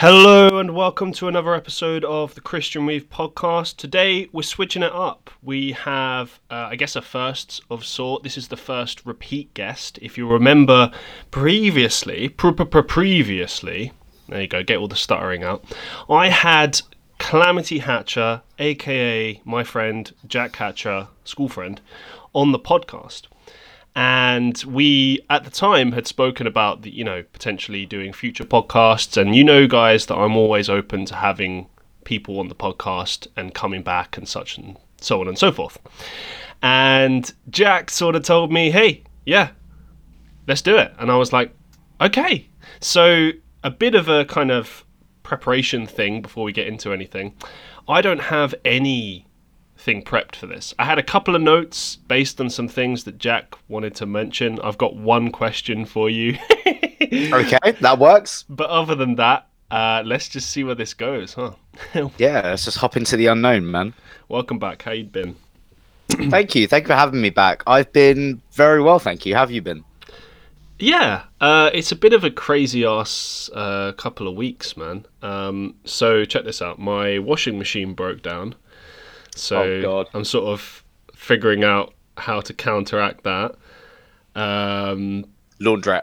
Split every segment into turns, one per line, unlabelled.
Hello and welcome to another episode of the Christian Reeve podcast. Today we're switching it up. We have, uh, I guess, a first of sort. This is the first repeat guest. If you remember previously, previously, there you go, get all the stuttering out. I had Calamity Hatcher, aka my friend Jack Hatcher, school friend, on the podcast and we at the time had spoken about the you know potentially doing future podcasts. And you know guys that i'm always open to having people on the podcast and coming back and such and so on and so forth. And jack sort of told me hey yeah let's do it. And i was like okay. So a bit of a kind of preparation thing before we get into anything. I don't have any thing prepped for this. I had a couple of notes based on some things that Jack wanted to mention. I've got one question for you.
okay, that works.
But other than that, uh, let's just see where this goes, huh?
yeah, let's just hop into the unknown, man.
Welcome back. How you been?
thank you. Thank you for having me back. I've been very well, thank you. How have you been?
Yeah, uh, it's a bit of a crazy ass uh, couple of weeks, man. Um, so check this out. My washing machine broke down. So oh, I'm sort of figuring out how to counteract that. Um,
Laundrette.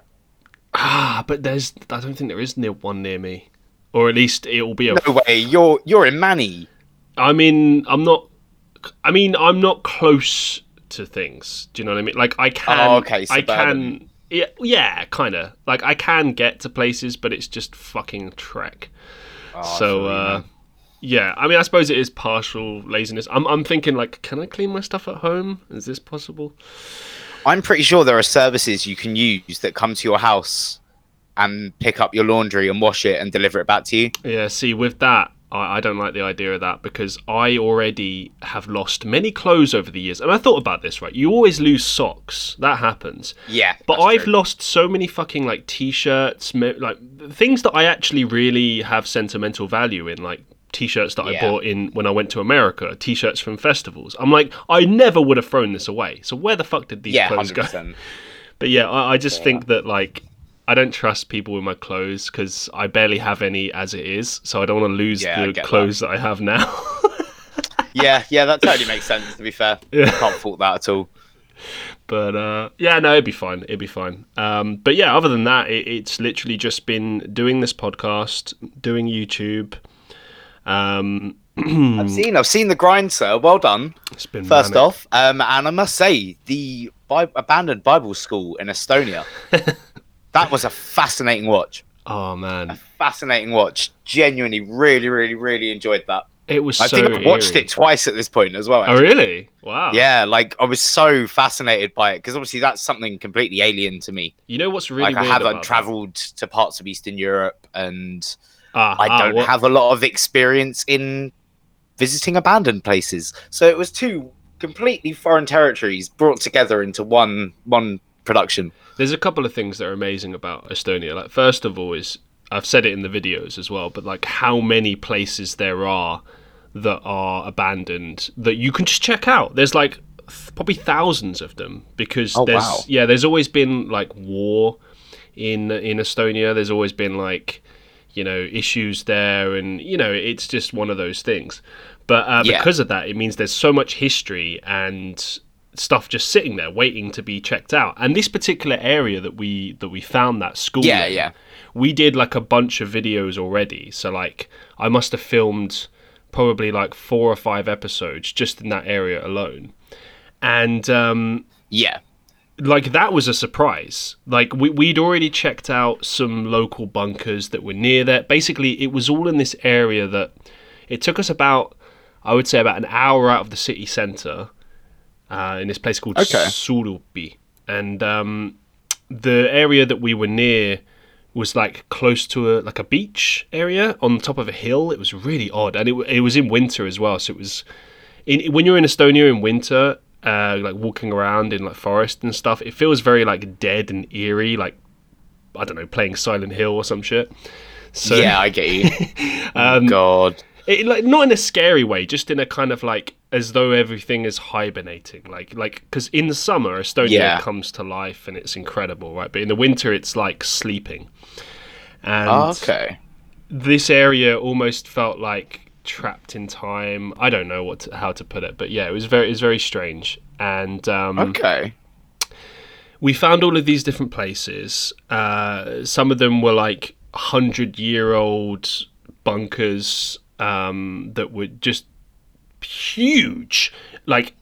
Ah, but there's I don't think there is near one near me, or at least it will be a.
No way, you're you're in Manny.
I mean, I'm not. I mean, I'm not close to things. Do you know what I mean? Like I can. Oh, okay. I can. Yeah, yeah, kind of. Like I can get to places, but it's just fucking trek. Oh, so, uh, yeah, I mean, I suppose it is partial laziness. I'm, I'm thinking like, can I clean my stuff at home? Is this possible?
I'm pretty sure there are services you can use that come to your house and pick up your laundry and wash it and deliver it back to you.
Yeah, see, with that, I, I don't like the idea of that because I already have lost many clothes over the years. And I thought about this, right? You always lose socks. That happens.
Yeah.
But I've true. lost so many fucking like t shirts, like things that I actually really have sentimental value in, like t-shirts that yeah. I bought in when I went to America, t-shirts from festivals. I'm like, I never would have thrown this away. So where the fuck did these yeah, clothes 100%. go? But yeah, I, I just yeah. think that like I don't trust people with my clothes because I barely have any as it is. So I don't want to lose the clothes that. that. I have now.
yeah, yeah, that totally makes sense. To be fair, yeah. can't fault that at all.
But uh, yeah, no, it'd be fine. It'd be fine. Um, but yeah, other than that, it, it's literally just been doing this podcast, doing YouTube, um,
I've seen, I've seen the grind, sir. Well done. It's been first manic. off, um, and I must say the Bi- abandoned Bible school in Estonia. that was a fascinating watch.
Oh man,
a fascinating watch. Genuinely, really, really, really enjoyed that.
It was.
I
so
think I've watched
eerie.
it twice at this point as well.
Oh, actually. Oh really? Wow.
Yeah, like I was so fascinated by it because obviously that's something completely alien to me.
You know what's really
like I haven't travelled to parts of Eastern Europe and uh, I ah, don't have a lot of experience in visiting abandoned places. So it was two completely foreign territories brought together into one one production.
There's a couple of things that are amazing about Estonia. Like first of all is I've said it in the videos as well, but like how many places there are that are abandoned that you can just check out. There's like th- probably thousands of them because oh, there's wow. yeah, there's always been like war in in Estonia. There's always been like you know issues there, and you know it's just one of those things. But uh, yeah. because of that, it means there's so much history and stuff just sitting there waiting to be checked out. And this particular area that we that we found that school,
yeah, in, yeah,
we did like a bunch of videos already. So like I must have filmed probably like four or five episodes just in that area alone. And um,
yeah,
like that was a surprise. Like we we'd already checked out some local bunkers that were near there. Basically, it was all in this area that it took us about, I would say, about an hour out of the city centre, uh, in this place called okay. Surupi, and um, the area that we were near was like close to a like a beach area on the top of a hill. It was really odd, and it it was in winter as well. So it was in when you're in Estonia in winter, uh, like walking around in like forest and stuff, it feels very like dead and eerie, like I don't know, playing Silent Hill or some shit.
So yeah, I get you. um, oh, God,
it, like not in a scary way, just in a kind of like as though everything is hibernating, like like because in the summer Estonia yeah. comes to life and it's incredible, right? But in the winter it's like sleeping. And
oh, okay.
this area almost felt like trapped in time. I don't know what to, how to put it, but yeah, it was very it was very strange. And um,
okay,
we found all of these different places. Uh, some of them were like hundred year old bunkers um, that were just huge, like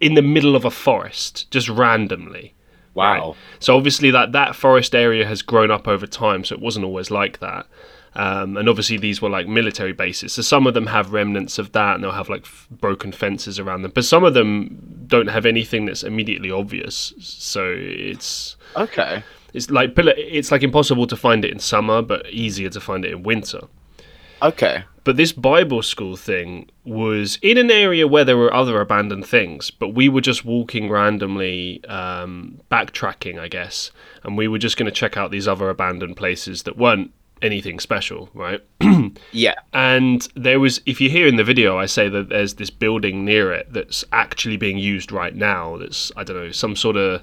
in the middle of a forest, just randomly.
Wow. Right?
So obviously that that forest area has grown up over time, so it wasn't always like that. Um, and obviously these were like military bases, so some of them have remnants of that, and they'll have like f- broken fences around them. But some of them don't have anything that's immediately obvious. So it's
okay.
It's like it's like impossible to find it in summer, but easier to find it in winter.
Okay.
But this Bible school thing was in an area where there were other abandoned things, but we were just walking randomly, um, backtracking, I guess, and we were just going to check out these other abandoned places that weren't anything special, right?
yeah.
And there was, if you hear in the video, I say that there's this building near it that's actually being used right now. That's, I don't know, some sort of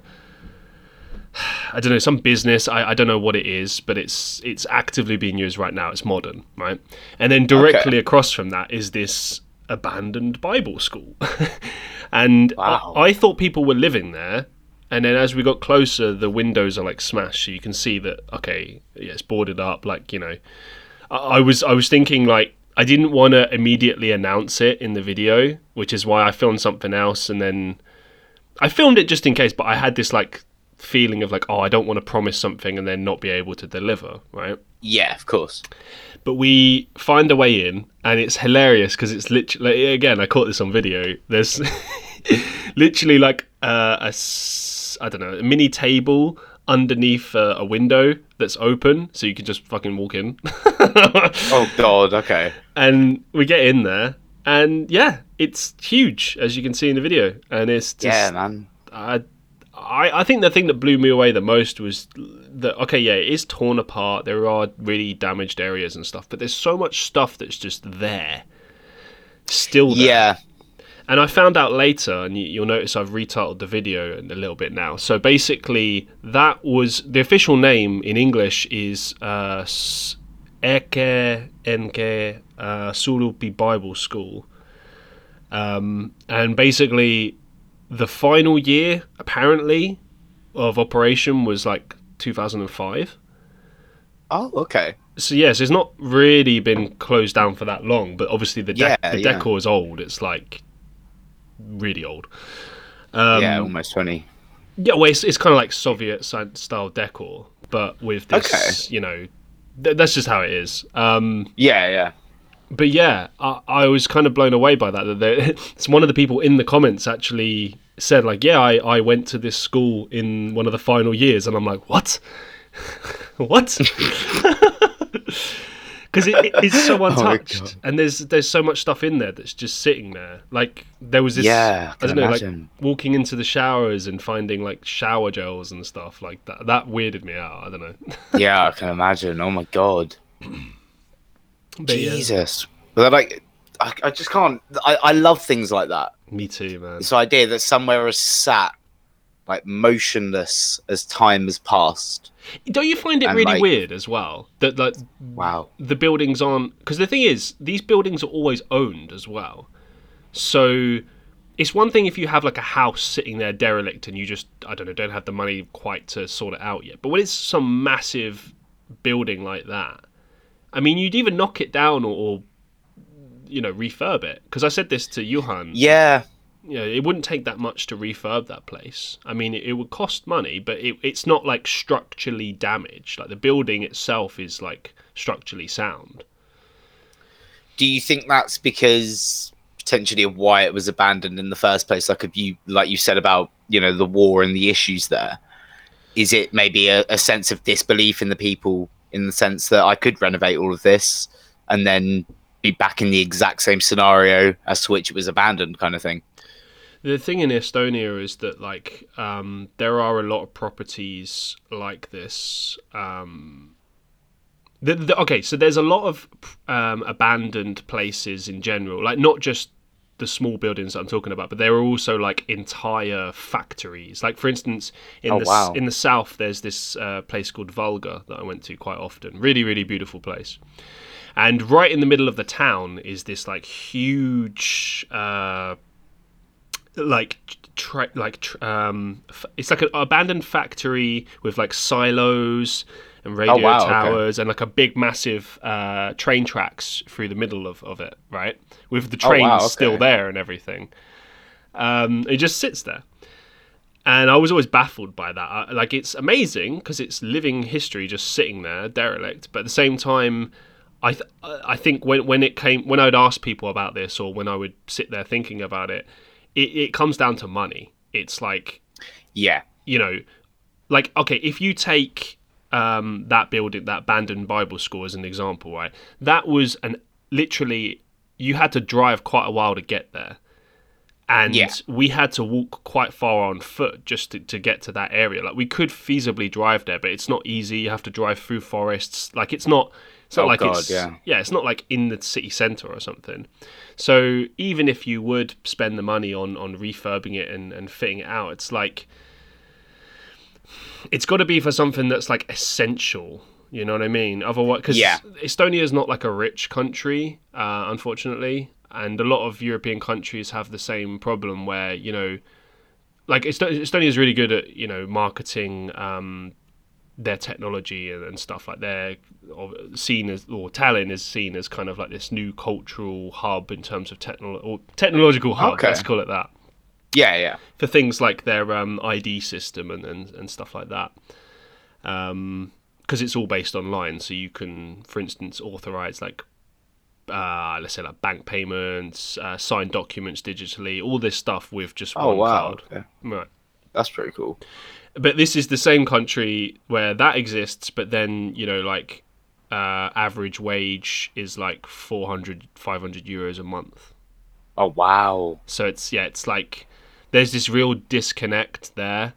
I don't know some business. I, I don't know what it is, but it's it's actively being used right now. It's modern, right? And then directly okay. across from that is this abandoned Bible school, and wow. I, I thought people were living there. And then as we got closer, the windows are like smashed, so you can see that okay, yeah, it's boarded up. Like you know, I, I was I was thinking like I didn't want to immediately announce it in the video, which is why I filmed something else and then I filmed it just in case, but I had this like feeling of like, oh, I don't want to promise something and then not be able to deliver, right?
Yeah, of course.
But we find a way in, and it's hilarious because it's literally again, I caught this on video. There's literally like uh, a I don't know a mini table underneath uh, a window that's open, so you can just fucking walk in.
oh god, okay.
And we get in there, and yeah, it's huge as you can see in the video, and it's just,
yeah, man.
I I, I think the thing that blew me away the most was that okay, yeah, it is torn apart. There are really damaged areas and stuff, but there's so much stuff that's just there, still there.
Yeah.
And I found out later, and you'll notice I've retitled the video a little bit now. So basically, that was the official name in English is uh, Eke Enke uh, Sulupi Bible School. Um, and basically, the final year apparently of operation was like 2005.
Oh, okay.
So yes, it's not really been closed down for that long, but obviously the de- yeah, the yeah. decor is old. It's like really old.
Um, yeah, almost twenty.
Yeah, well, it's, it's kind of like Soviet style decor, but with this, okay. you know, th- that's just how it is. Um,
yeah, yeah
but yeah, I, I, was kind of blown away by that. That it's one of the people in the comments actually said like, "Yeah, I, I went to this school in one of the final years," and I'm like, "What? what?" Because it, it's so oh untouched, oh and there's there's so much stuff in there that's just sitting there. Like there was this,
yeah,
I, I don't imagine. know, like walking into the showers and finding like shower gels and stuff like that. That weirded me out. I don't know.
yeah, I can imagine. Oh my god. But Jesus. Yeah. But like, I, I, just can't. I, I love things like that.
Me too, man.
This idea that somewhere has sat like motionless as time has passed.
Don't you find it and, really like, weird as well that like
wow
the buildings aren't because the thing is these buildings are always owned as well. So it's one thing if you have like a house sitting there derelict and you just I don't know don't have the money quite to sort it out yet. But when it's some massive building like that, I mean, you'd either knock it down or, or you know, refurb it. Because I said this to Johan.
Yeah.
You know, it wouldn't take that much to refurb that place. I mean, it, it would cost money, but it, it's not like structurally damaged. Like the building itself is like structurally sound.
Do you think that's because potentially of why it was abandoned in the first place? Like, you, like you said about you know the war and the issues there, is it maybe a, a sense of disbelief in the people in the sense that I could renovate all of this and then be back in the exact same scenario as to which it was abandoned, kind of thing.
The thing in Estonia is that like um, there are a lot of properties like this. Um, the, the, okay, so there's a lot of um, abandoned places in general, like not just the small buildings that I'm talking about, but there are also like entire factories. Like for instance, in oh, the wow. in the south, there's this uh, place called Valga that I went to quite often. Really, really beautiful place. And right in the middle of the town is this like huge, uh, like tra- like tra- um, f- it's like an abandoned factory with like silos and radio oh, wow, towers okay. and like a big massive uh, train tracks through the middle of, of it, right? With the trains oh, wow, okay. still there and everything. Um, it just sits there. And I was always baffled by that. like it's amazing because it's living history just sitting there, derelict. But at the same time, I th- I think when when it came when I'd ask people about this or when I would sit there thinking about it, it, it comes down to money. It's like,
yeah,
you know, like okay, if you take um, that building, that abandoned Bible school as an example, right? That was an literally you had to drive quite a while to get there. And yeah. we had to walk quite far on foot just to, to get to that area. Like we could feasibly drive there, but it's not easy. You have to drive through forests. Like it's not it's not oh, like God, it's yeah. yeah, it's not like in the city center or something. So even if you would spend the money on on refurbing it and, and fitting it out, it's like it's got to be for something that's like essential. You know what I mean? Otherwise, because yeah. Estonia is not like a rich country, uh, unfortunately, and a lot of European countries have the same problem where you know, like Estonia is really good at you know marketing um, their technology and, and stuff like they're seen as or Tallinn is seen as kind of like this new cultural hub in terms of techno or technological hub okay. let's call it that.
Yeah yeah.
For things like their um, ID system and, and, and stuff like that. Um because it's all based online so you can for instance authorize like uh, let's say like bank payments, uh, sign documents digitally, all this stuff with just oh, one wow. card. Okay. Right.
That's pretty cool
but this is the same country where that exists, but then you know like uh, average wage is like 400, 500 euros a month.
Oh wow!
So it's yeah, it's like there's this real disconnect there.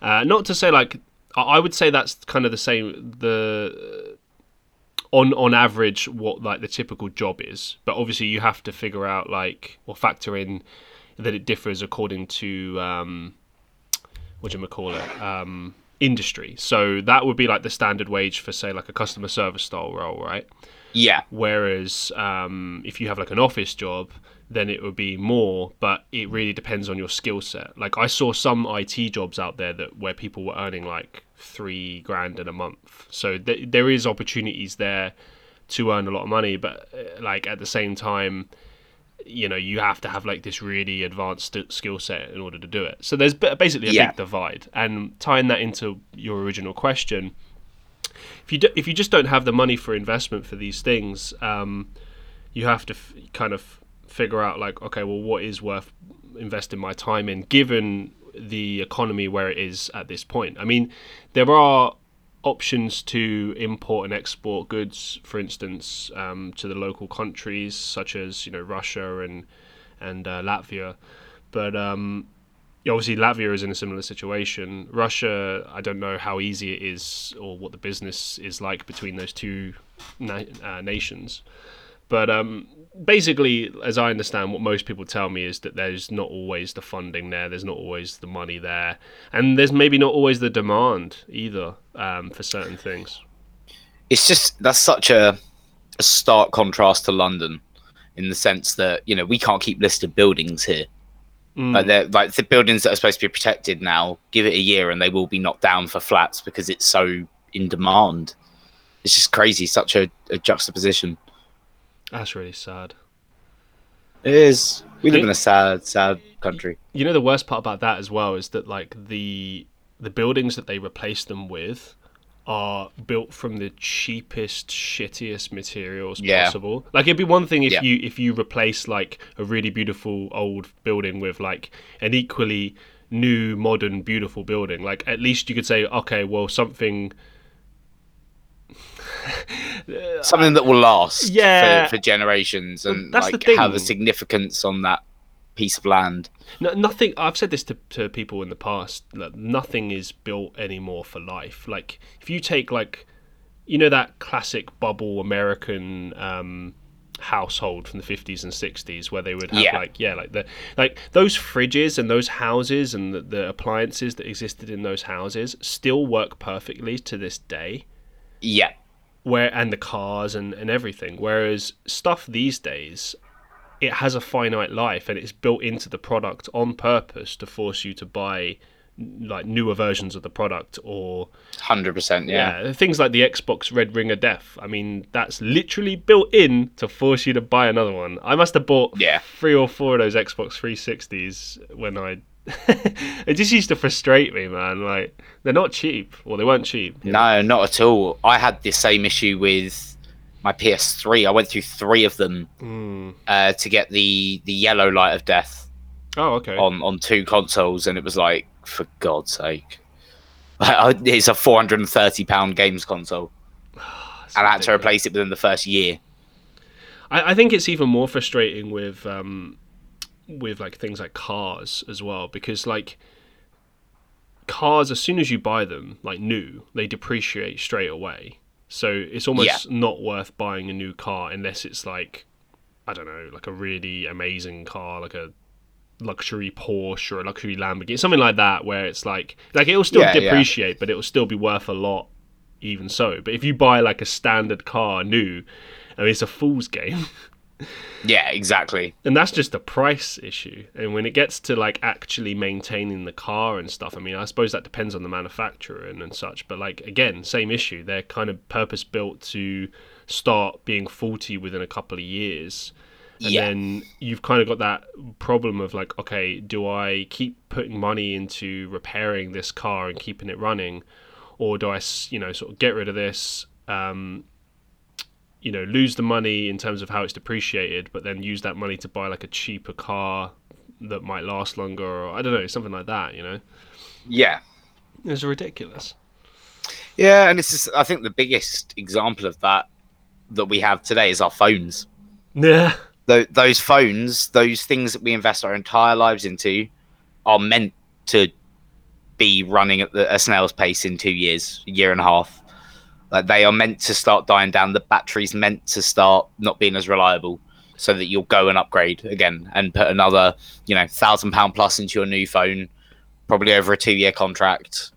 Uh, not to say like I would say that's kind of the same the on on average what like the typical job is, but obviously you have to figure out like or factor in that it differs according to um, what do you call it um, industry. So that would be like the standard wage for say like a customer service style role, right?
Yeah.
Whereas um, if you have like an office job, then it would be more, but it really depends on your skill set. Like I saw some IT jobs out there that where people were earning like three grand in a month. So th- there is opportunities there to earn a lot of money, but uh, like at the same time, you know you have to have like this really advanced skill set in order to do it so there's basically a yeah. big divide and tying that into your original question if you do, if you just don't have the money for investment for these things um, you have to f- kind of figure out like okay well what is worth investing my time in given the economy where it is at this point i mean there are options to import and export goods, for instance, um, to the local countries such as you know Russia and and uh, Latvia, but um, obviously Latvia is in a similar situation. Russia, I don't know how easy it is or what the business is like between those two na- uh, nations. But um, basically, as I understand, what most people tell me is that there's not always the funding there, there's not always the money there, and there's maybe not always the demand either um, for certain things.
It's just that's such a, a stark contrast to London, in the sense that you know we can't keep listed buildings here. Mm. Like, they're, like the buildings that are supposed to be protected now, give it a year and they will be knocked down for flats because it's so in demand. It's just crazy, such a, a juxtaposition.
That's really sad.
It is. We live in a sad, sad country.
You know the worst part about that as well is that like the the buildings that they replace them with are built from the cheapest, shittiest materials yeah. possible. Like it'd be one thing if yeah. you if you replace like a really beautiful old building with like an equally new, modern, beautiful building. Like at least you could say, okay, well something
something that will last yeah. for, for generations and That's like have a significance on that piece of land.
No, nothing. I've said this to, to people in the past. Like, nothing is built anymore for life. Like if you take like, you know that classic bubble American um, household from the 50s and 60s where they would have yeah. like yeah like the like those fridges and those houses and the, the appliances that existed in those houses still work perfectly to this day
yeah
where and the cars and, and everything whereas stuff these days it has a finite life and it's built into the product on purpose to force you to buy like newer versions of the product or
100% yeah.
yeah. things like the xbox red ring of death i mean that's literally built in to force you to buy another one i must have bought
yeah.
three or four of those xbox 360s when i it just used to frustrate me man like they're not cheap well they weren't cheap
no know? not at all i had the same issue with my ps3 i went through three of them mm. uh, to get the the yellow light of death
oh okay
on on two consoles and it was like for God's sake. It's a four hundred and thirty pound games console, and I had to replace it within the first year.
I, I think it's even more frustrating with um, with like things like cars as well, because like cars, as soon as you buy them, like new, they depreciate straight away. So it's almost yeah. not worth buying a new car unless it's like I don't know, like a really amazing car, like a luxury Porsche or a luxury Lamborghini, something like that, where it's like like it'll still yeah, depreciate, yeah. but it'll still be worth a lot, even so. But if you buy like a standard car new, I mean, it's a fool's game.
yeah, exactly.
And that's just a price issue. And when it gets to like actually maintaining the car and stuff, I mean, I suppose that depends on the manufacturer and, and such. But like again, same issue. They're kind of purpose built to start being faulty within a couple of years and yeah. then you've kind of got that problem of like okay do i keep putting money into repairing this car and keeping it running or do i you know sort of get rid of this um, you know lose the money in terms of how it's depreciated but then use that money to buy like a cheaper car that might last longer or i don't know something like that you know?
Yeah.
It's ridiculous.
Yeah and it's just i think the biggest example of that that we have today is our phones.
Yeah.
Th- those phones, those things that we invest our entire lives into, are meant to be running at the, a snail's pace in two years, year and a half. Like they are meant to start dying down. The battery's meant to start not being as reliable, so that you'll go and upgrade again and put another, you know, thousand pound plus into your new phone, probably over a two year contract,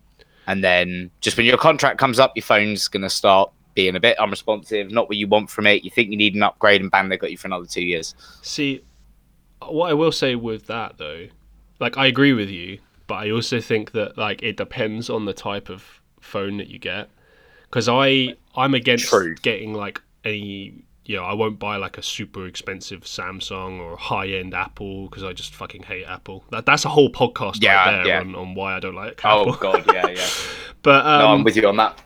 and then just when your contract comes up, your phone's gonna start being a bit unresponsive, not what you want from it. You think you need an upgrade, and bang, they got you for another two years.
See, what I will say with that though, like I agree with you, but I also think that like it depends on the type of phone that you get. Because I I'm against True. getting like any you know, I won't buy like a super expensive Samsung or high end Apple because I just fucking hate Apple. That, that's a whole podcast yeah, right there yeah. on, on why I don't like
oh, Apple. Oh god, yeah, yeah.
but um,
no, I'm with you on that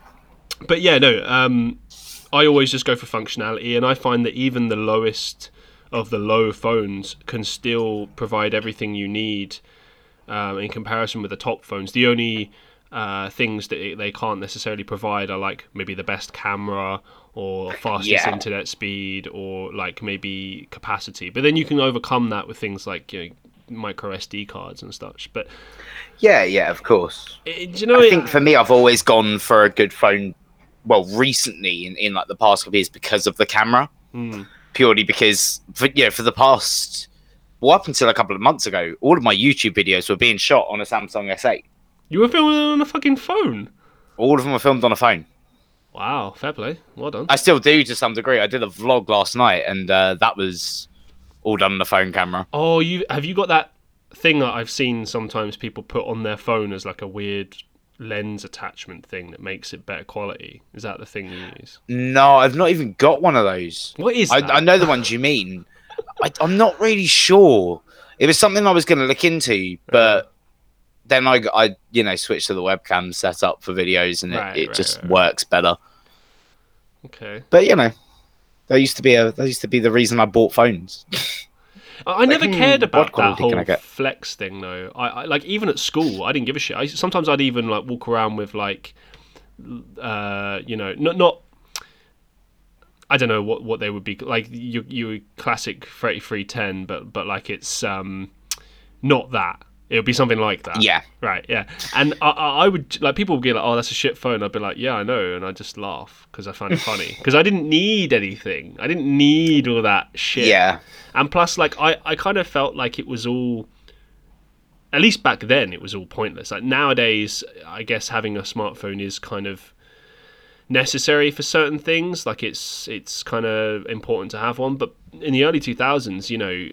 but yeah, no. Um, I always just go for functionality, and I find that even the lowest of the low phones can still provide everything you need um, in comparison with the top phones. The only uh, things that they can't necessarily provide are like maybe the best camera or fastest yeah. internet speed or like maybe capacity. But then you can overcome that with things like you know, micro SD cards and such. But
yeah, yeah, of course.
It, you know,
I
it,
think for me, I've always gone for a good phone well recently in, in like the past couple years because of the camera
mm.
purely because for you know for the past well up until a couple of months ago all of my youtube videos were being shot on a samsung s8
you were filming on a fucking phone
all of them were filmed on a phone
wow fair play well done
i still do to some degree i did a vlog last night and uh, that was all done on a phone camera
oh you have you got that thing that i've seen sometimes people put on their phone as like a weird lens attachment thing that makes it better quality. Is that the thing you use?
No, I've not even got one of those.
What is
I, I know the ones you mean. I, am not really sure. It was something I was going to look into, but then I, I, you know, switched to the webcam setup for videos, and it, right, it right, just right, works better.
Okay.
But you know, that used to be a that used to be the reason I bought phones.
I never like, cared about that whole flex thing though. I, I, like even at school, I didn't give a shit. I, sometimes I'd even like walk around with like, uh, you know, not not. I don't know what, what they would be like. You you classic thirty three ten, but but like it's um, not that. It would be something like that.
Yeah.
Right. Yeah. And I, I would like people would be like, "Oh, that's a shit phone." I'd be like, "Yeah, I know," and I just laugh because I find it funny because I didn't need anything. I didn't need all that shit.
Yeah.
And plus, like, I I kind of felt like it was all. At least back then, it was all pointless. Like nowadays, I guess having a smartphone is kind of necessary for certain things. Like it's it's kind of important to have one. But in the early two thousands, you know,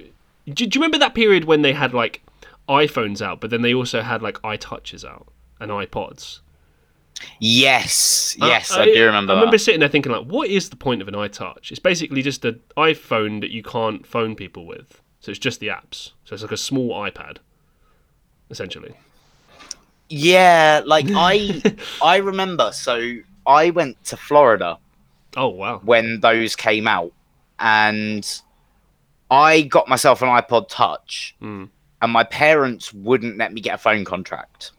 do, do you remember that period when they had like iPhones out, but then they also had like iTouches out and iPods.
Yes, yes, I, I, do remember.
I
that.
remember sitting there thinking, like, what is the point of an iTouch? It's basically just an iPhone that you can't phone people with. So it's just the apps. So it's like a small iPad, essentially.
Yeah, like I, I remember. So I went to Florida.
Oh wow!
When those came out, and I got myself an iPod Touch.
Mm
and my parents wouldn't let me get a phone contract.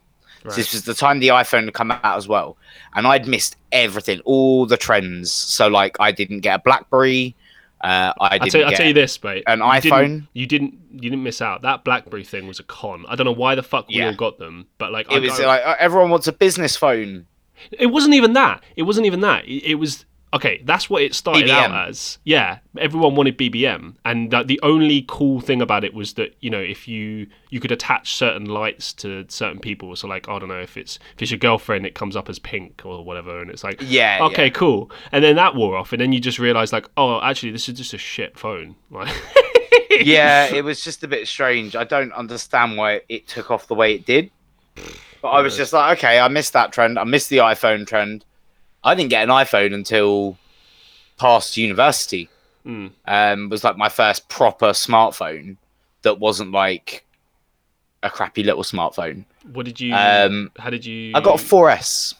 Right. So this was the time the iPhone had come out as well, and I'd missed everything, all the trends. So like, I didn't get a BlackBerry. Uh, I didn't
I'll tell, tell you this, mate.
An
you
iPhone.
Didn't, you didn't. You didn't miss out. That BlackBerry thing was a con. I don't know why the fuck we yeah. all got them, but like,
it
I,
was
I,
like everyone wants a business phone.
It wasn't even that. It wasn't even that. It, it was okay, that's what it started BBM. out as. Yeah, everyone wanted BBM, and uh, the only cool thing about it was that you know if you you could attach certain lights to certain people. So like I don't know if it's if it's your girlfriend, it comes up as pink or whatever, and it's like
yeah,
okay,
yeah.
cool. And then that wore off, and then you just realize like oh, actually this is just a shit phone. Like.
yeah, it was just a bit strange. I don't understand why it took off the way it did. But I was just like, okay, I missed that trend. I missed the iPhone trend. I didn't get an iPhone until past university.
Mm.
Um, was like my first proper smartphone that wasn't like a crappy little smartphone.
What did you?
Um,
how did you?
I got a 4S.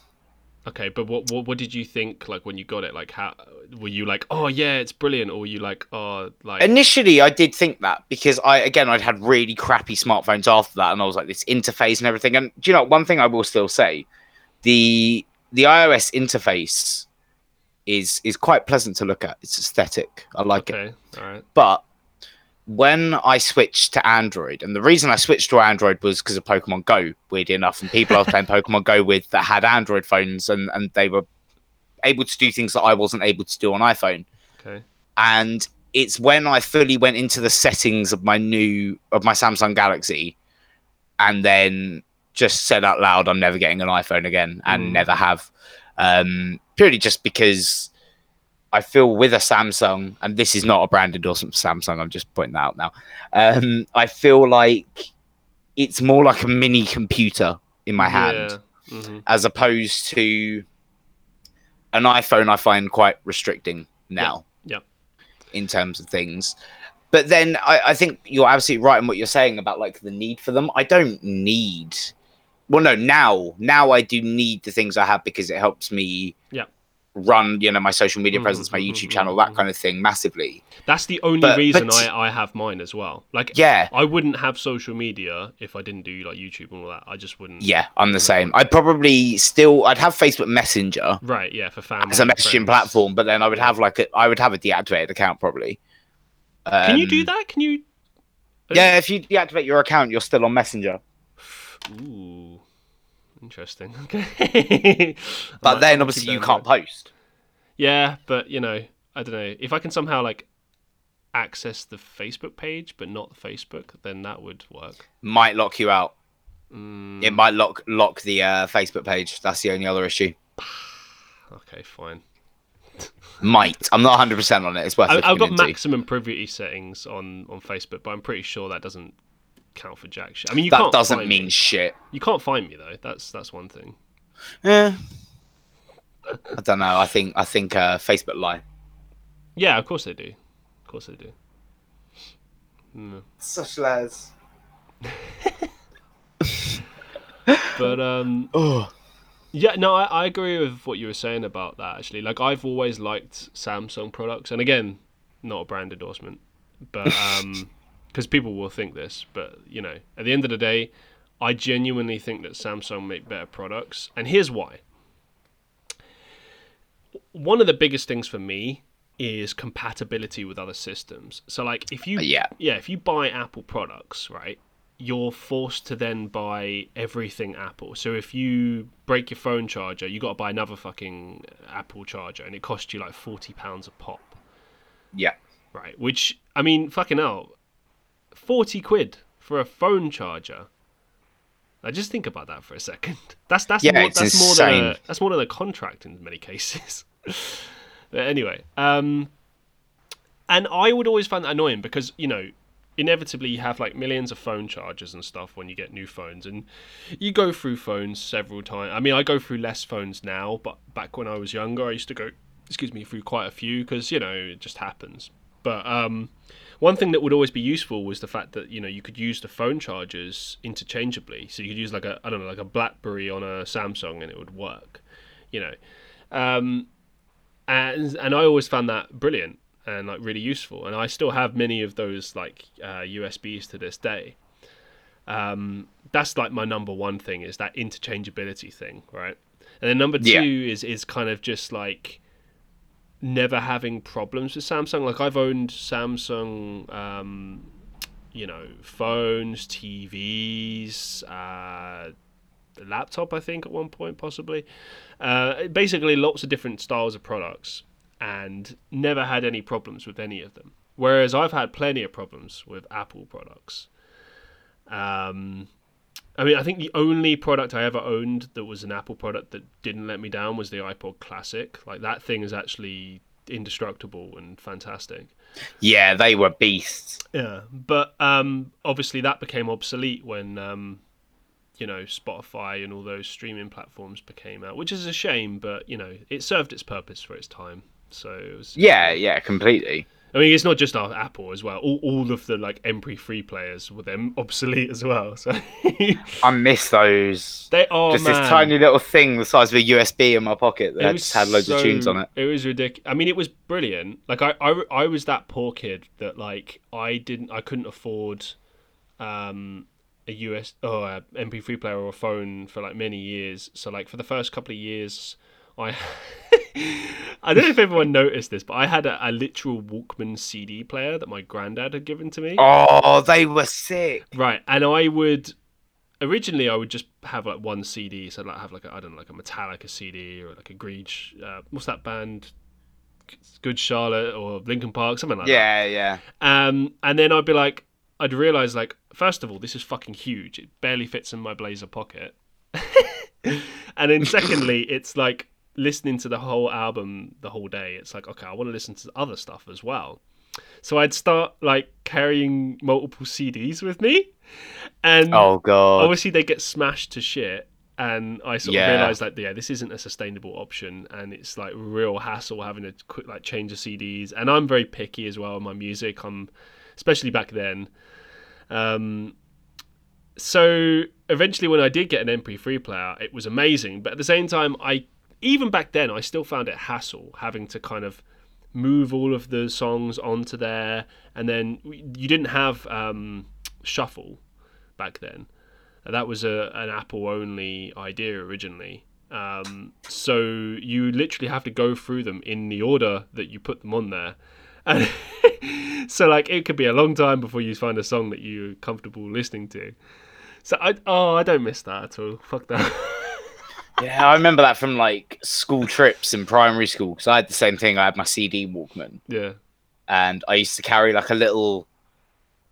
Okay, but what, what what did you think like when you got it? Like how were you like, oh yeah, it's brilliant, or were you like, oh like?
Initially, I did think that because I again I'd had really crappy smartphones after that, and I was like this interface and everything. And do you know one thing I will still say, the the iOS interface is is quite pleasant to look at. It's aesthetic. I like
okay. it. All right.
But when I switched to Android, and the reason I switched to Android was because of Pokemon Go, weirdly enough, and people I was playing Pokemon Go with that had Android phones and, and they were able to do things that I wasn't able to do on iPhone.
Okay.
And it's when I fully went into the settings of my new of my Samsung Galaxy and then just said out loud, I'm never getting an iPhone again and mm. never have. Um, purely just because I feel with a Samsung, and this is not a brand endorsement for Samsung, I'm just pointing that out now. Um, I feel like it's more like a mini computer in my hand
yeah. mm-hmm.
as opposed to an iPhone, I find quite restricting now.
Yeah.
In terms of things. But then I, I think you're absolutely right in what you're saying about like the need for them. I don't need well no now now i do need the things i have because it helps me
yeah.
run you know my social media mm-hmm, presence my mm-hmm, youtube channel that kind of thing massively.
That's the only but, reason but, I, I have mine as well. Like
yeah.
I wouldn't have social media if i didn't do like youtube and all that. I just wouldn't
yeah i'm the same. i'd probably still i'd have facebook messenger
right yeah for family
as a messaging platform but then i would have like a i would have a deactivated account probably.
Um, can you do um, that? Can you
yeah if you deactivate your account you're still on messenger
Ooh, interesting. Okay.
but then obviously you can't post.
Yeah, but you know, I don't know if I can somehow like access the Facebook page but not the Facebook, then that would work.
Might lock you out.
Mm.
It might lock lock the uh, Facebook page. That's the only other issue.
okay, fine.
might. I'm not 100 percent on it. It's worth. I,
have got maximum privacy settings on on Facebook, but I'm pretty sure that doesn't count for jack shit. I mean, you
that
can't
doesn't mean
me.
shit.
You can't find me though. That's that's one thing.
Yeah. I don't know. I think I think uh, Facebook lie.
Yeah, of course they do. Of course they do. Mm.
Such lads.
but um.
Oh.
Yeah, no, I, I agree with what you were saying about that. Actually, like I've always liked Samsung products, and again, not a brand endorsement, but um, because people will think this, but you know, at the end of the day, I genuinely think that Samsung make better products, and here's why. One of the biggest things for me is compatibility with other systems. So like if you uh,
yeah
yeah if you buy Apple products right, you're forced to then buy everything Apple. So if you break your phone charger, you got to buy another fucking Apple charger, and it costs you like forty pounds a pop.
Yeah.
Right. Which I mean, fucking hell, forty quid for a phone charger. Now just think about that for a second. That's that's
yeah,
more, that's more than a, that's more than a contract in many cases. but anyway, um, and I would always find that annoying because you know inevitably you have like millions of phone chargers and stuff when you get new phones and you go through phones several times i mean i go through less phones now but back when i was younger i used to go excuse me through quite a few because you know it just happens but um, one thing that would always be useful was the fact that you know you could use the phone chargers interchangeably so you could use like a i don't know like a blackberry on a samsung and it would work you know um, and and i always found that brilliant and like really useful. And I still have many of those like uh, USBs to this day. Um, that's like my number one thing is that interchangeability thing, right? And then number two yeah. is is kind of just like never having problems with Samsung. Like I've owned Samsung, um, you know, phones, TVs, uh, laptop. I think at one point possibly. Uh, basically, lots of different styles of products and never had any problems with any of them. Whereas I've had plenty of problems with Apple products. Um, I mean, I think the only product I ever owned that was an Apple product that didn't let me down was the iPod Classic. Like that thing is actually indestructible and fantastic.
Yeah, they were beasts.
Yeah, but um, obviously that became obsolete when um, you know Spotify and all those streaming platforms became out, which is a shame. But you know, it served its purpose for its time. So it was.
Yeah, yeah, completely.
I mean, it's not just our Apple as well. All, all of the like MP3 players were then obsolete as well. So
I miss those.
They are
just
man.
this tiny little thing the size of a USB in my pocket that just had loads so, of tunes on it.
It was ridiculous. I mean, it was brilliant. Like I, I, I was that poor kid that like I didn't, I couldn't afford, um, a US or a MP3 player or a phone for like many years. So like for the first couple of years I I don't know if everyone noticed this, but I had a, a, literal Walkman CD player that my granddad had given to me.
Oh, they were sick.
Right, and I would originally I would just have like one CD, so I'd like have like I don't know, like a Metallica CD or like a Greech. Uh, what's that band? Good Charlotte or Linkin Park, something like
yeah,
that.
Yeah,
yeah. Um, and then I'd be like, I'd realize like, first of all, this is fucking huge. It barely fits in my blazer pocket. and then secondly, it's like listening to the whole album the whole day, it's like, okay, I want to listen to other stuff as well. So I'd start like carrying multiple CDs with me, and
oh god,
obviously they get smashed to shit. And I sort yeah. of realized that yeah, this isn't a sustainable option, and it's like real hassle having to quick like change the CDs. And I'm very picky as well in my music. I'm especially back then. Um, so eventually, when I did get an MP3 player, it was amazing. But at the same time, I even back then, I still found it hassle having to kind of move all of the songs onto there, and then you didn't have um, shuffle back then. That was a an Apple only idea originally. Um, so you literally have to go through them in the order that you put them on there. And so like it could be a long time before you find a song that you're comfortable listening to. So I oh I don't miss that at all. Fuck that.
yeah, I remember that from like school trips in primary school because I had the same thing. I had my CD Walkman.
Yeah.
And I used to carry like a little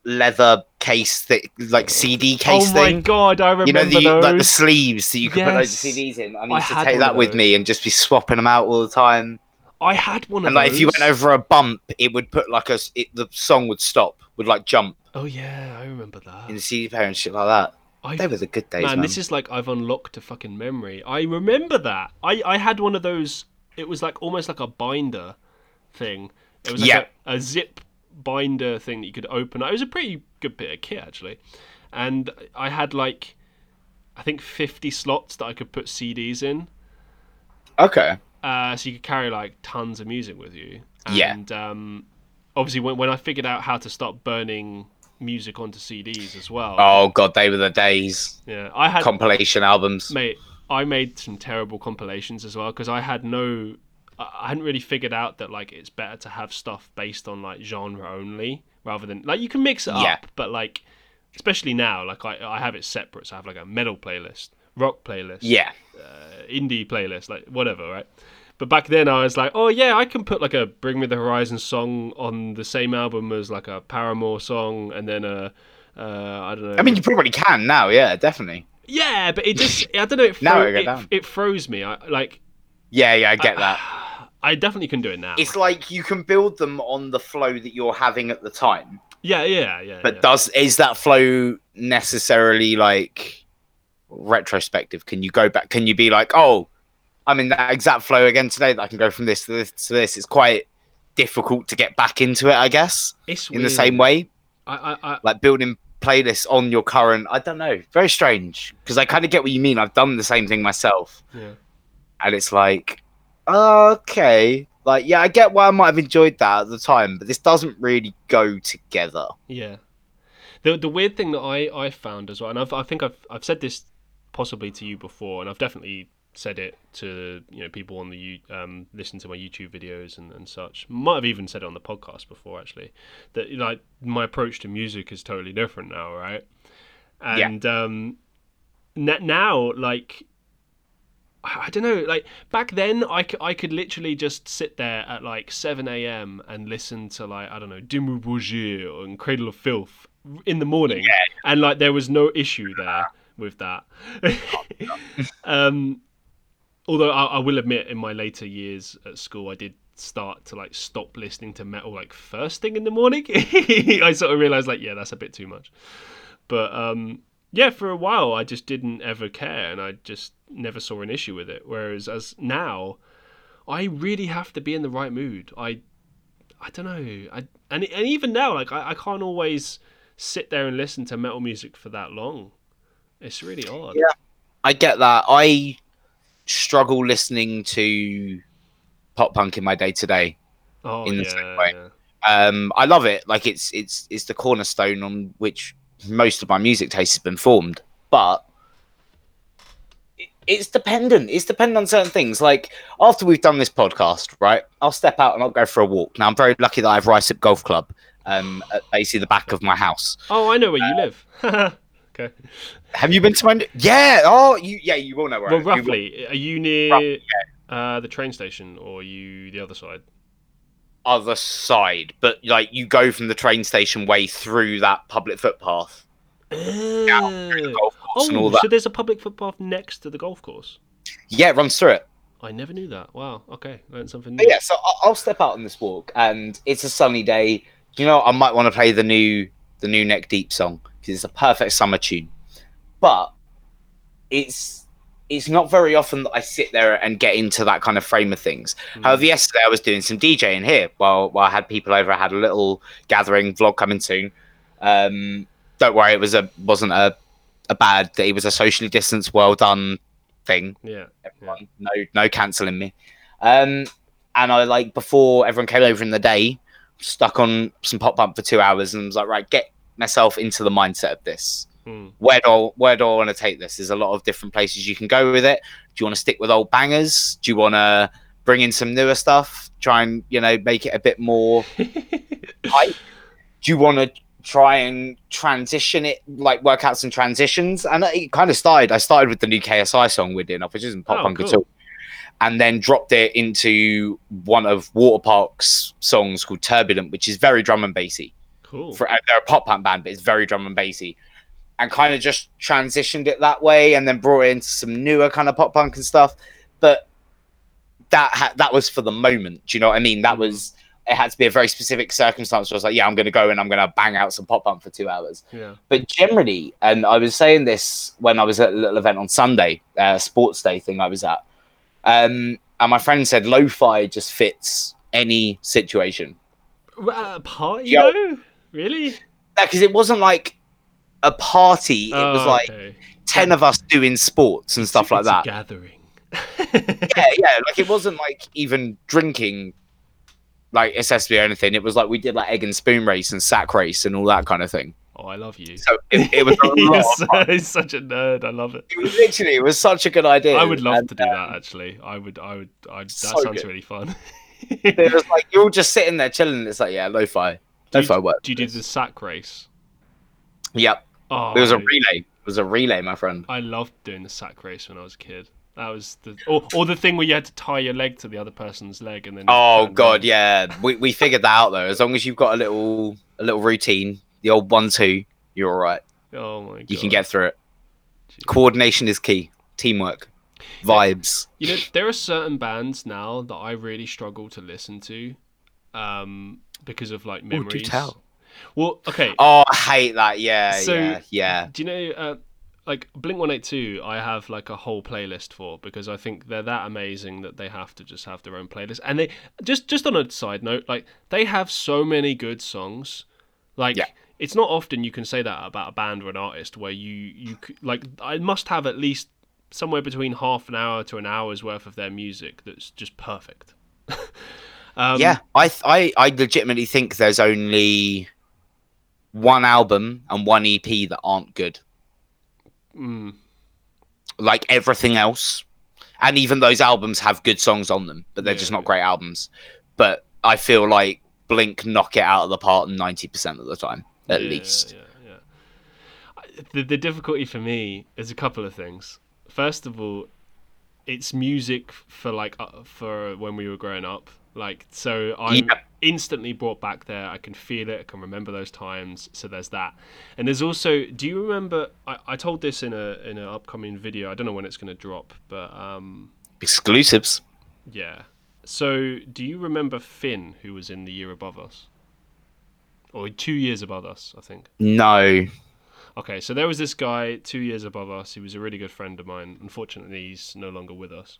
leather case that like CD case
thing.
Oh
my god, I remember
You know the
those.
like the sleeves that you could yes. put loads of CDs in. I used I to take that with me and just be swapping them out all the time.
I had one of
and like
those.
if you went over a bump, it would put like a it, the song would stop, would like jump.
Oh yeah, I remember that
in the CD player and shit like that. I, they were the good days, man,
man. This is like I've unlocked a fucking memory. I remember that. I I had one of those. It was like almost like a binder thing. It was like yeah. a, a zip binder thing that you could open. It was a pretty good bit of kit actually, and I had like I think fifty slots that I could put CDs in.
Okay.
Uh, so you could carry like tons of music with you.
And,
yeah. Um, obviously, when when I figured out how to stop burning music onto CDs as well.
Oh god, they were the days.
Yeah, I had
compilation albums.
Mate, I made some terrible compilations as well because I had no, I hadn't really figured out that like it's better to have stuff based on like genre only rather than like you can mix it
yeah.
up, but like especially now. Like I, I have it separate. So I have like a metal playlist, rock playlist,
yeah,
uh, indie playlist, like whatever, right? But back then I was like, oh yeah, I can put like a Bring Me the Horizon song on the same album as like a Paramore song, and then a uh, I don't know. I
mean, you probably can now. Yeah, definitely.
Yeah, but it just I don't know. It, now it, it, it froze me. I like.
Yeah, yeah, I get I, that.
I definitely can do it now.
It's like you can build them on the flow that you're having at the time.
Yeah, yeah, yeah.
But
yeah.
does is that flow necessarily like retrospective? Can you go back? Can you be like, oh, I'm in that exact flow again today that I can go from this to this to this. It's quite difficult to get back into it, I guess.
It's
in the same way.
I, I, I,
like building playlists on your current. I don't know. Very strange because I kind of get what you mean. I've done the same thing myself.
Yeah.
And it's like, okay, like yeah, I get why I might have enjoyed that at the time, but this doesn't really go together.
Yeah. The the weird thing that I I found as well, and I've, I think I've I've said this possibly to you before, and I've definitely said it to you know people on the um, listen to my YouTube videos and, and such. Might have even said it on the podcast before actually. That like my approach to music is totally different now, right? And yeah. um, n- now like I don't know, like back then I, c- I could literally just sit there at like 7 a.m. and listen to like, I don't know, Dimmu Borgir and Cradle of Filth in the morning. Yeah. And like there was no issue there with that. um, although I, I, will admit, in my later years at school, I did start to like stop listening to metal like first thing in the morning. I sort of realized like, yeah, that's a bit too much. But um, yeah, for a while, I just didn't ever care, and I just never saw an issue with it. Whereas as now, I really have to be in the right mood. I, I don't know. I and and even now, like I, I can't always sit there and listen to metal music for that long. It's really odd.
Yeah, I get that. I struggle listening to pop punk in my day to day.
In the yeah, same
way, yeah. um, I love it. Like it's it's it's the cornerstone on which most of my music taste has been formed. But it's dependent. It's dependent on certain things. Like after we've done this podcast, right? I'll step out and I'll go for a walk. Now I'm very lucky that I have Ruislip Golf Club, um, at basically the back of my house.
Oh, I know where uh, you live. okay.
Have you been to my? Yeah. Oh, you. Yeah, you will know where.
Well, roughly, you are you near roughly, yeah. uh, the train station, or are you the other side?
Other side, but like you go from the train station way through that public footpath.
Oh, oh so there's a public footpath next to the golf course.
Yeah, it runs through it.
I never knew that. Wow. Okay, learned something new.
But yeah, so I'll step out on this walk, and it's a sunny day. You know, I might want to play the new the new Neck Deep song because it's a perfect summer tune but it's it's not very often that I sit there and get into that kind of frame of things. Mm. However, yesterday I was doing some DJing here while while I had people over. I had a little gathering vlog coming soon. Um, don't worry, it was a wasn't a a bad. It was a socially distanced, well done thing.
Yeah,
everyone, yeah. no no cancelling me. Um, and I like before everyone came over in the day, stuck on some pop punk for two hours and was like, right, get myself into the mindset of this.
Hmm.
Where do where do I want to take this? There's a lot of different places you can go with it. Do you want to stick with old bangers? Do you want to bring in some newer stuff? Try and you know make it a bit more hype. Do you want to try and transition it, like work out some transitions? And it kind of started. I started with the new KSI song we're doing, which isn't pop oh, punk cool. at all and then dropped it into one of Waterparks' songs called Turbulent, which is very drum and bassy.
Cool.
For, uh, they're a pop punk band, but it's very drum and bassy and kind of just transitioned it that way and then brought it into some newer kind of pop punk and stuff. But that ha- that was for the moment. Do you know what I mean? That mm-hmm. was it had to be a very specific circumstance. Where I was like, yeah, I'm going to go and I'm going to bang out some pop punk for two hours.
Yeah.
But generally, and I was saying this when I was at a little event on Sunday, uh, sports day thing I was at, um, and my friend said lo-fi just fits any situation.
Uh, party though? Really?
Because it wasn't like a party. It oh, was like okay. ten of us doing sports and stuff like that.
gathering.
yeah, yeah. Like it wasn't like even drinking like accessory or anything. It was like we did like egg and spoon race and sack race and all that kind of thing.
Oh, I love you.
So it, it was
He's such a nerd. I love it.
It was literally, it was such a good idea.
I would love and, to do um, that. Actually, I would. I would. I, that so sounds good. really fun.
it was like you're all just sitting there chilling. It's like yeah, lo-fi,
do
work.
Do you do the sack race?
Yep. Oh, it was a relay. It was a relay, my friend.
I loved doing the sack race when I was a kid. That was the or, or the thing where you had to tie your leg to the other person's leg and then.
Oh god, yeah. We we figured that out though. As long as you've got a little a little routine, the old one two, you're all right.
Oh my god.
You can get through it. Jeez. Coordination is key. Teamwork. Vibes.
You know, there are certain bands now that I really struggle to listen to, um, because of like memories. Ooh, do tell. Well, okay.
Oh, I hate that. Yeah, so, yeah, yeah.
Do you know? Uh, like Blink One Eight Two, I have like a whole playlist for because I think they're that amazing that they have to just have their own playlist. And they just just on a side note, like they have so many good songs. Like yeah. it's not often you can say that about a band or an artist where you you like I must have at least somewhere between half an hour to an hour's worth of their music that's just perfect.
um, yeah, I I I legitimately think there's only one album and one EP that aren't good.
Mm.
Like everything else, and even those albums have good songs on them, but they're yeah, just not great albums. But I feel like Blink knock it out of the park ninety percent of the time, at
yeah,
least.
Yeah, yeah. The the difficulty for me is a couple of things. First of all, it's music for like uh, for when we were growing up. Like so, I'm instantly brought back there. I can feel it. I can remember those times. So there's that. And there's also. Do you remember? I, I told this in a in an upcoming video. I don't know when it's going to drop, but um,
exclusives.
Yeah. So do you remember Finn, who was in the year above us, or two years above us? I think.
No.
Okay, so there was this guy two years above us. He was a really good friend of mine. Unfortunately, he's no longer with us.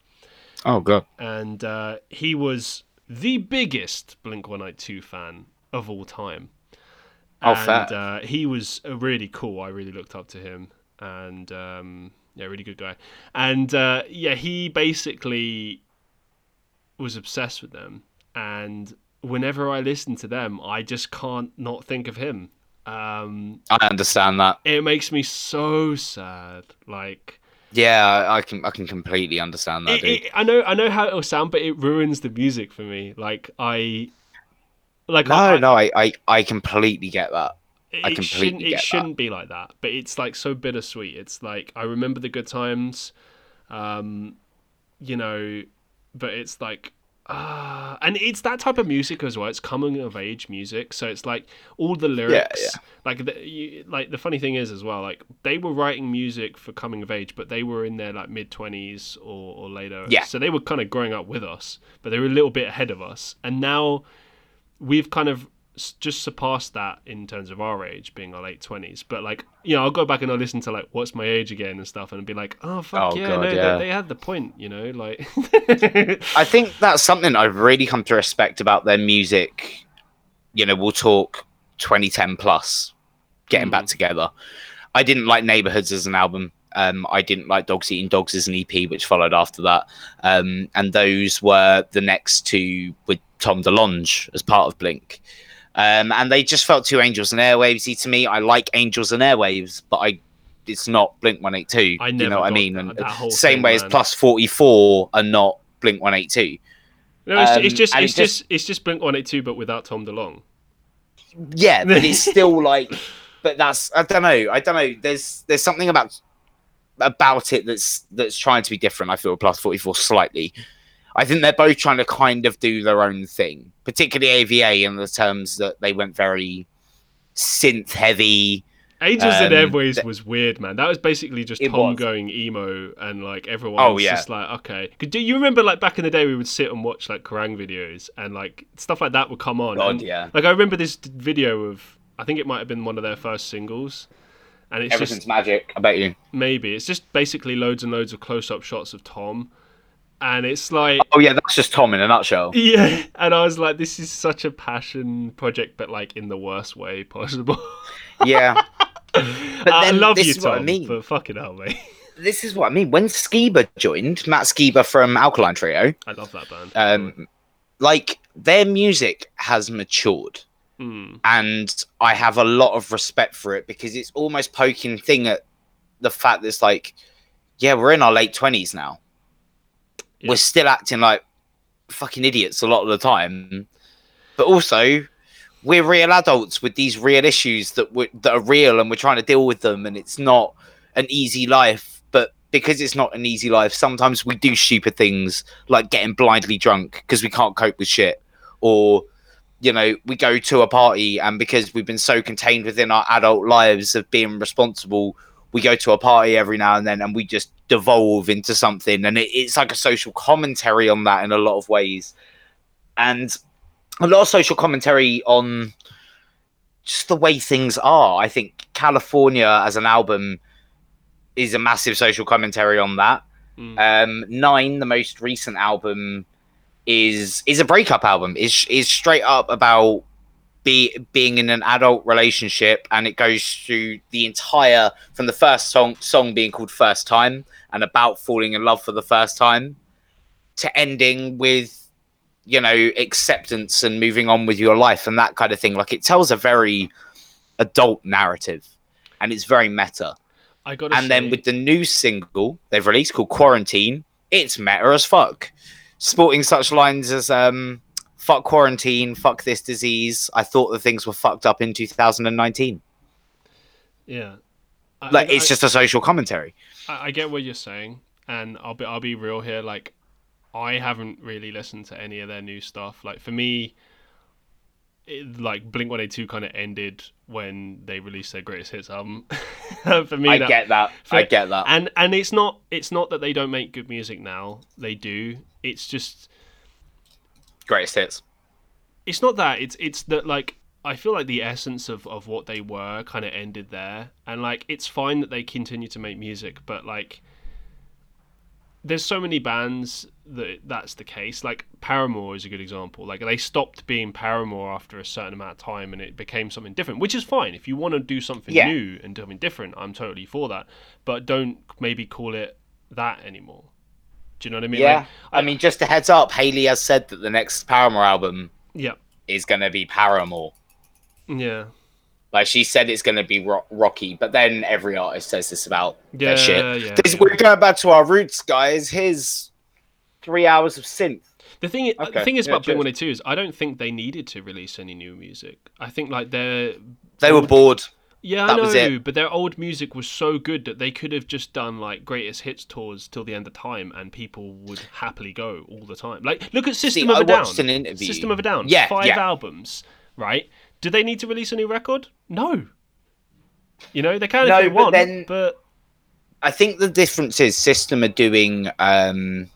Oh god.
And uh, he was the biggest Blink 182 fan of all time.
Oh, and
uh, he was really cool. I really looked up to him, and um, yeah, really good guy. And uh, yeah, he basically was obsessed with them. And whenever I listen to them, I just can't not think of him. Um,
I understand that.
It makes me so sad. Like
yeah, I can I can completely understand that.
It, it, I know I know how it'll sound, but it ruins the music for me. Like I,
like no, I, no, I, I I completely get that. I completely
shouldn't,
It
shouldn't
that.
be like that, but it's like so bittersweet. It's like I remember the good times, um, you know, but it's like uh, and it's that type of music as well. It's coming of age music, so it's like all the lyrics. Yeah, yeah. Like the you, like the funny thing is as well, like they were writing music for coming of age, but they were in their like mid twenties or, or later.
Yeah.
So they were kind of growing up with us, but they were a little bit ahead of us, and now we've kind of just surpassed that in terms of our age, being our late twenties. But like, you know, I'll go back and I'll listen to like "What's My Age" again and stuff, and be like, "Oh fuck oh, yeah, God, no, yeah. They, they, had the point," you know. Like,
I think that's something I've really come to respect about their music. You know, we'll talk 2010 plus, getting mm. back together. I didn't like Neighborhoods as an album. Um, I didn't like Dogs Eating Dogs as an EP, which followed after that. Um, and those were the next two with Tom DeLonge as part of Blink. Um, and they just felt too Angels and Airwavesy to me. I like Angels and Airwaves, but I it's not Blink One Eight Two. You know what I mean? That, and that same thing, way man. as Plus Forty Four and not Blink One Eight Two.
No, it's, um, it's just it's just, just it's just Blink One Eight Two, but without Tom DeLonge.
Yeah, but it's still like, but that's I don't know. I don't know. There's there's something about about it that's that's trying to be different. I feel Plus Forty Four slightly. I think they're both trying to kind of do their own thing, particularly AVA in the terms that they went very synth heavy.
Angels um, and Airwaves th- was weird, man. That was basically just Tom was. going emo, and like everyone oh, was yeah. just like, okay. Do you remember like back in the day we would sit and watch like Kerrang videos, and like stuff like that would come on.
God,
and,
yeah.
Like I remember this video of I think it might have been one of their first singles, and it's
everything's
just
magic. I bet you.
Maybe it's just basically loads and loads of close-up shots of Tom and it's like
oh yeah that's just tom in a nutshell.
Yeah and i was like this is such a passion project but like in the worst way possible.
Yeah.
But i love you tom I mean. but fucking hell mate.
This is what i mean. When skiba joined matt skiba from alkaline trio
i love that band.
um like their music has matured.
Mm.
and i have a lot of respect for it because it's almost poking thing at the fact that it's like yeah we're in our late 20s now yeah. we're still acting like fucking idiots a lot of the time. But also, we're real adults with these real issues that we that are real, and we're trying to deal with them, and it's not an easy life. But because it's not an easy life, sometimes we do stupid things like getting blindly drunk because we can't cope with shit, or you know, we go to a party and because we've been so contained within our adult lives of being responsible, we go to a party every now and then and we just devolve into something. And it, it's like a social commentary on that in a lot of ways. And a lot of social commentary on just the way things are. I think California as an album is a massive social commentary on that. Mm. Um, Nine, the most recent album, is is a breakup album. is is straight up about be, being in an adult relationship, and it goes through the entire from the first song song being called First Time and about falling in love for the first time to ending with you know acceptance and moving on with your life and that kind of thing. Like it tells a very adult narrative, and it's very meta.
I got.
And
say...
then with the new single they've released called Quarantine, it's meta as fuck sporting such lines as um, "fuck quarantine," "fuck this disease." I thought the things were fucked up in 2019.
Yeah,
like I, it's I, just a social commentary.
I, I get what you're saying, and I'll be I'll be real here. Like, I haven't really listened to any of their new stuff. Like for me, it, like Blink One Eight Two kind of ended when they released their greatest hits album. for me,
I
that,
get that. For, I get that.
And and it's not it's not that they don't make good music now. They do. It's just
greatest hits.
It's not that. It's it's that like I feel like the essence of, of what they were kind of ended there, and like it's fine that they continue to make music, but like there's so many bands that that's the case. Like Paramore is a good example. Like they stopped being Paramore after a certain amount of time, and it became something different, which is fine. If you want to do something yeah. new and do something different, I'm totally for that. But don't maybe call it that anymore. Do you know what I mean?
Yeah. Like, I, I, mean, just a heads up, Hayley has said that the next Paramore album,
yeah,
is going to be Paramore.
Yeah.
Like she said, it's going to be rocky, but then every artist says this about yeah, their shit. Yeah, this, yeah. We're going back to our roots, guys. Here's three hours of synth.
The thing, okay. the thing is about Blink One Eight Two is I don't think they needed to release any new music. I think like they're
they were bored.
Yeah, that I know, but their old music was so good that they could have just done like greatest hits tours till the end of time, and people would happily go all the time. Like, look at System See, of a Down. System of a Down. Yeah, five yeah. albums, right? Do they need to release a new record? No. You know, they can no, if they but want, then, but
I think the difference is System are doing um,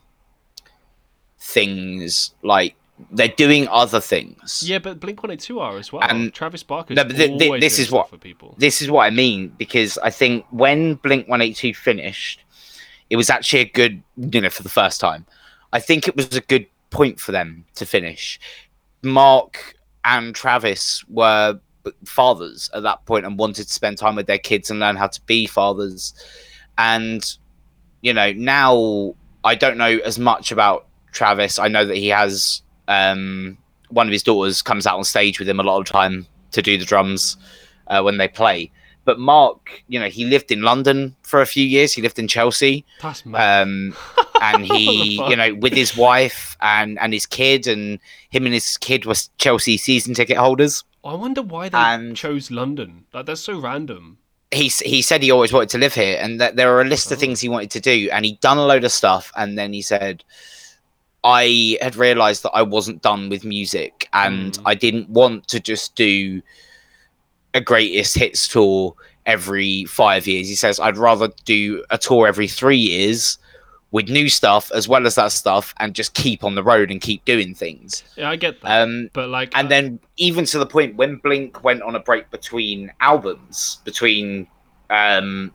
things like they're doing other things.
Yeah, but Blink One Eight Two are as well. And Travis Barker.
No, but th- th- this is what for people. This is what I mean because I think when Blink One Eight Two finished, it was actually a good, you know, for the first time. I think it was a good point for them to finish. Mark and Travis were fathers at that point and wanted to spend time with their kids and learn how to be fathers. And, you know, now I don't know as much about Travis. I know that he has um, one of his daughters comes out on stage with him a lot of time to do the drums uh, when they play. But Mark, you know, he lived in London for a few years. He lived in Chelsea. Um, and he, you know, with his wife and and his kid, and him and his kid were Chelsea season ticket holders.
I wonder why they and chose London. Like that's so random.
He he said he always wanted to live here, and that there were a list oh. of things he wanted to do, and he'd done a load of stuff, and then he said. I had realized that I wasn't done with music and mm. I didn't want to just do a greatest hits tour every five years. He says, I'd rather do a tour every three years with new stuff as well as that stuff and just keep on the road and keep doing things.
Yeah, I get that. Um, but like,
and then even to the point when Blink went on a break between albums, between um,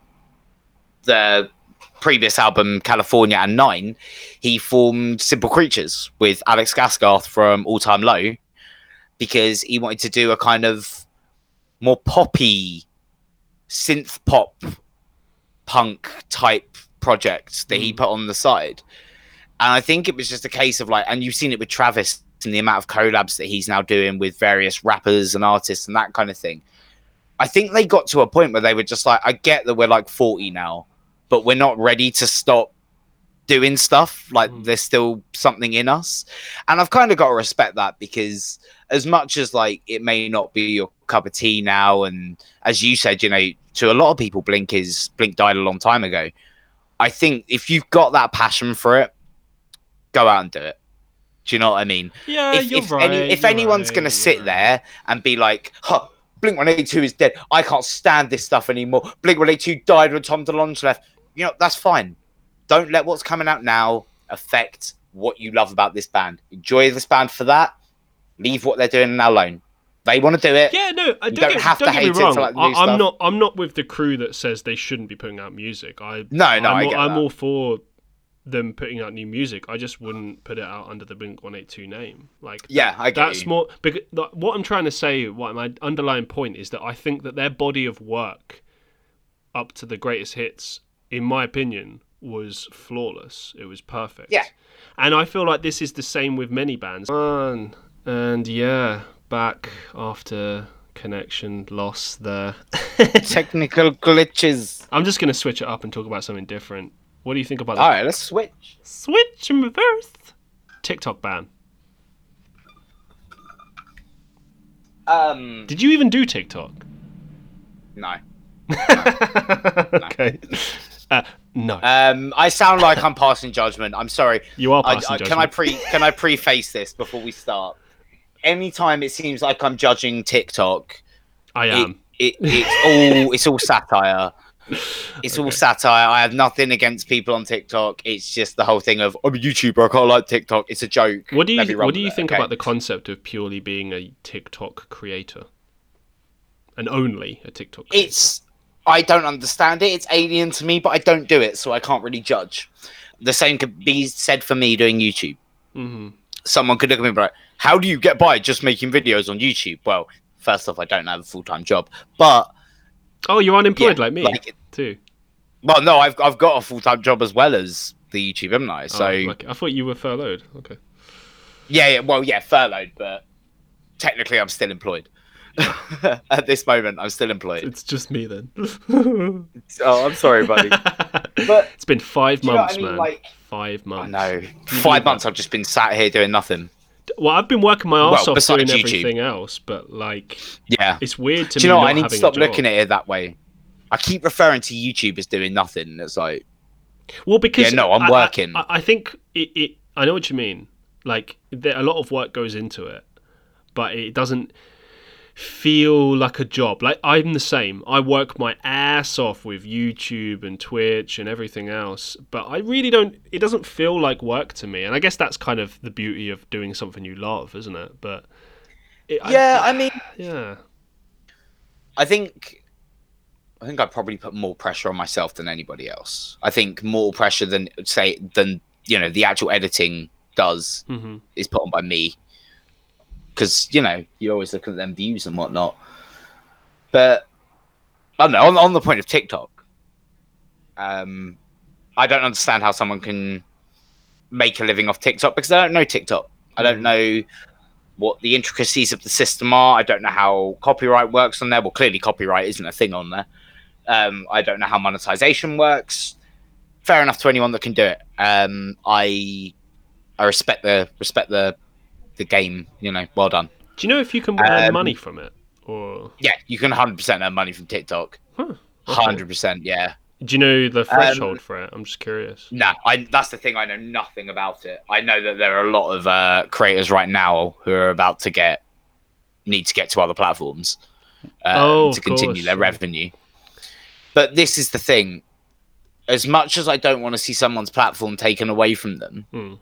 the previous album California and Nine, he formed Simple Creatures with Alex Gaskarth from All Time Low because he wanted to do a kind of more poppy synth pop punk type project that he mm. put on the side. And I think it was just a case of like, and you've seen it with Travis and the amount of collabs that he's now doing with various rappers and artists and that kind of thing. I think they got to a point where they were just like, I get that we're like 40 now, but we're not ready to stop doing stuff. Like mm. there's still something in us, and I've kind of got to respect that because as much as like it may not be your cup of tea now, and as you said, you know, to a lot of people, Blink is Blink died a long time ago. I think if you've got that passion for it, go out and do it. Do you know what I mean?
Yeah,
if,
you're
if
right.
Any, if anyone's
right,
gonna sit
right.
there and be like, huh, Blink 182 is dead. I can't stand this stuff anymore. Blink 182 died when Tom DeLonge left. You know, that's fine. Don't let what's coming out now affect what you love about this band. Enjoy this band for that. Leave what they're doing alone. They want to do it.
Yeah, no, I
You
don't,
don't
get,
have to
don't get
hate it to like
I, I'm
stuff.
not. I'm not with the crew that says they shouldn't be putting out music. I
No, no,
I'm, all, I'm all for them putting out new music. I just wouldn't put it out under the Blink One Eight Two name. Like
Yeah, I get
that's
you.
more because what I'm trying to say. What my underlying point is that I think that their body of work up to the greatest hits, in my opinion, was flawless. It was perfect.
Yeah.
and I feel like this is the same with many bands. And, and yeah, back after connection loss there.
Technical glitches.
I'm just gonna switch it up and talk about something different. What do you think about
All
the
right, let's switch.
switch in reverse TikTok ban?
Um,
Did you even do TikTok?
no.
okay. Uh, no,
Um, I sound like I'm passing judgment. I'm sorry.
you are
I,
passing
I,
judgment.
can I pre can I preface this before we start? Anytime it seems like I'm judging TikTok,
I am.
it it's all it's all satire. It's all satire. I have nothing against people on TikTok. It's just the whole thing of I'm a YouTuber. I can't like TikTok. It's a joke.
What do you What do you
it,
think
okay?
about the concept of purely being a TikTok creator, and only a TikTok? Creator?
It's I don't understand it. It's alien to me, but I don't do it, so I can't really judge. The same could be said for me doing YouTube.
hmm
Someone could look at me and be like, "How do you get by just making videos on YouTube?" Well, first off, I don't have a full time job, but
Oh, you're unemployed
Yeah,
like me
like-
too.
well, no, I've I've got a full time job as well as the YouTube, haven't I? So
oh, like, I thought you were furloughed. Okay.
yeah, yeah, well, yeah, furloughed, but technically, I'm still employed. At this moment, I'm still employed.
It's just me then.
Oh, I'm sorry, buddy. But
it's been five
do you know what
months,
I mean?
man.
Like,
five
I
months.
know. Five months, I've just been sat here doing nothing.
Well, I've been working my ass
Well,
off doing
YouTube.
everything else, but like,
Yeah.
it's weird to
Do you know what? I need to stop looking at it that way. I keep referring to YouTube as doing nothing. It's like,
Well, because
Yeah, no, I'm
I- I-
working.
I, I think it, it. I know what you mean. Like, there, a lot of work goes into it, but it doesn't feel like a job. Like I'm the same. I work my ass off with YouTube and Twitch and everything else, but I really don't. It doesn't feel like work to me. And I guess that's kind of the beauty of doing something you love, isn't it? But it,
yeah, I mean,
yeah.
I think I think I probably put more pressure on myself than anybody else. I think more pressure than say than you know the actual editing does
hmm
is put on by me because you know you're always look at them views and whatnot. But I don't know on, on the point of TikTok, um, I don't understand how someone can make a living off TikTok because I don't know TikTok. I don't
Mhm.
know what the intricacies of the system are. I don't know how copyright works on there. Well, clearly copyright isn't a thing on there. Um, I don't know how monetization works. Fair enough to anyone that can do it. Um, I I respect the respect the the game. You know, well done.
Do you know if you can earn
Um,
money from it or?
Yeah, you can hundred percent earn money from TikTok.
Huh, okay.
Hundred percent. Yeah.
Do you know the
Um,
threshold for it? I'm just curious.
No, I that's the thing. I know nothing about it. I know that there are a lot of uh, creators right now who are about to get need to get to other platforms um,
Oh,
to continue
course,
their revenue. But this is the thing. As much as I don't want to see someone's platform taken away from them,
Hmm.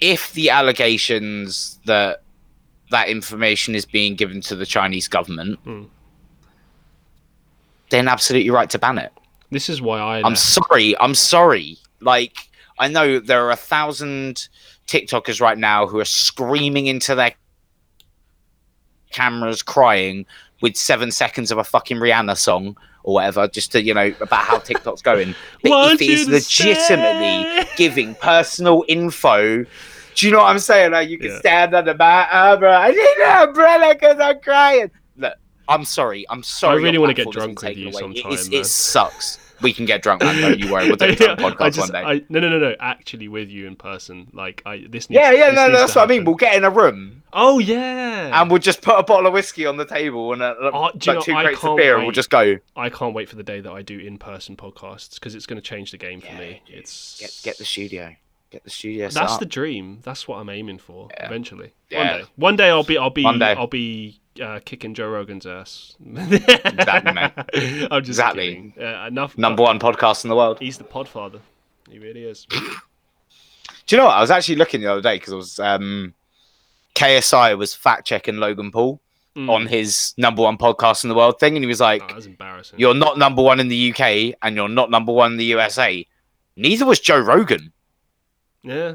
If the allegations that that information is being given to the Chinese government,
Hmm.
then absolutely right to ban it.
This is why I.
I'm sorry. I'm sorry. Like, I know there are a thousand TikTokers right now who are screaming into their cameras, crying with seven seconds of a fucking Rihanna song or whatever, just to, you know, about how TikTok's going. But if it is legitimately giving personal info, do you know what I'm saying? Like, you can
Yeah.
stand under my umbrella. I need an umbrella because I'm crying. Look, I'm sorry. I'm sorry.
I really want to get drunk with you sometime.
It, sucks. We can get drunk, man. Don't you worry. We'll do a podcast just, one day.
I, no, no, no, no. Actually, with you in person. Like, I this.
Needs, yeah, yeah. No, no, that's what happen. I mean. We'll get in a room.
Oh yeah.
And we'll just put a bottle of whiskey on the table and a, uh, like know, two crates of beer, wait. and we'll just go.
I can't wait for the day that I do in-person podcasts because it's going to change the game for yeah, me. It's
get, get the studio get the studio.
That's the dream. That's what I'm aiming for yeah. eventually. Yeah. One day. One day I'll be I'll be I'll be uh, kicking Joe Rogan's ass. exactly, mate. I'm just exactly. Uh, enough.
Number one podcast in the world.
He's the podfather. He really is.
Do you know what? I was actually looking the other day because I was um, KSI was fact checking Logan Paul. Mm. on his number one podcast in the world thing, and he was like,
oh, embarrassing.
"You're not number one in the UK, and you're not number one in the USA. Neither was Joe Rogan."
Yeah.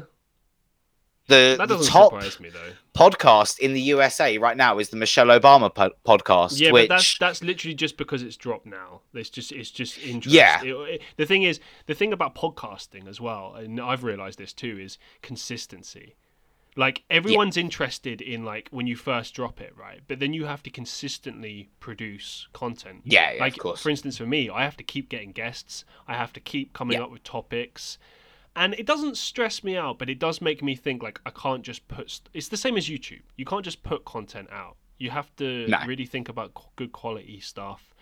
The, that doesn't the top surprise me though. Podcast in the USA right now is the Michelle Obama po- podcast.
Yeah,
which...
but that's that's literally just because it's dropped now. It's just it's just interesting. Yeah. It, it, the thing is, the thing about podcasting as well, and I've realized this too, is consistency. Like everyone's yeah. interested in like when you first drop it, right? But then you have to consistently produce content.
Yeah, yeah
like
of course.
for instance, for me, I have to keep getting guests. I have to keep coming yeah. up with topics and it doesn't stress me out but it does make me think like i can't just put st- it's the same as youtube you can't just put content out you have to no. really think about good quality stuff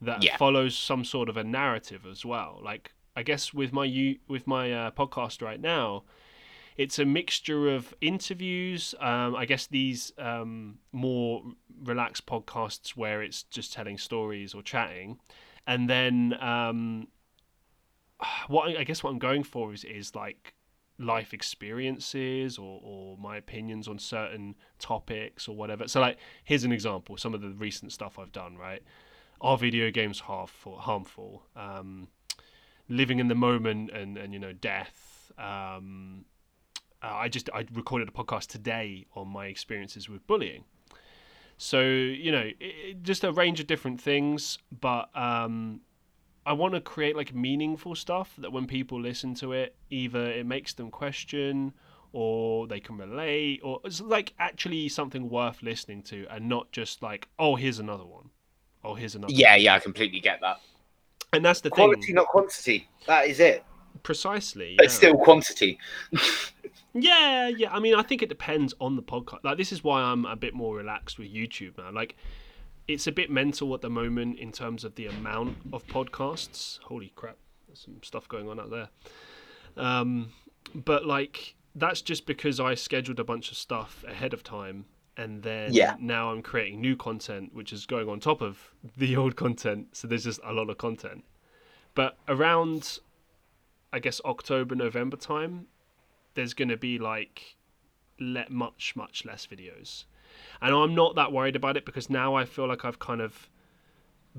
that yeah. follows some sort of a narrative as well like i guess with my you with my uh, podcast right now it's a mixture of interviews um, i guess these um, more relaxed podcasts where it's just telling stories or chatting and then um, what I guess what I'm going for is is like life experiences or, or my opinions on certain topics or whatever. So like here's an example, some of the recent stuff I've done, right? Are video games harmful harmful? Um, living in the moment and, and you know, death. Um, uh, I just I recorded a podcast today on my experiences with bullying. So, you know, it, just a range of different things, but um, I want to create like meaningful stuff that when people listen to it, either it makes them question or they can relate or it's like actually something worth listening to and not just like, oh, here's another one. Oh, here's another.
Yeah,
one.
yeah, I completely get that.
And that's the
quality,
thing.
not quantity. That is it.
Precisely.
But yeah. still quantity.
yeah, yeah. I mean, I think it depends on the podcast. Like, this is why I'm a bit more relaxed with YouTube now. Like, it's a bit mental at the moment in terms of the amount of podcasts. Holy crap, there's some stuff going on out there. Um, but like that's just because I scheduled a bunch of stuff ahead of time and then yeah. now I'm creating new content which is going on top of the old content so there's just a lot of content but around I guess October November time there's going to be like let much much less videos and I'm not that worried about it because now I feel like I've kind of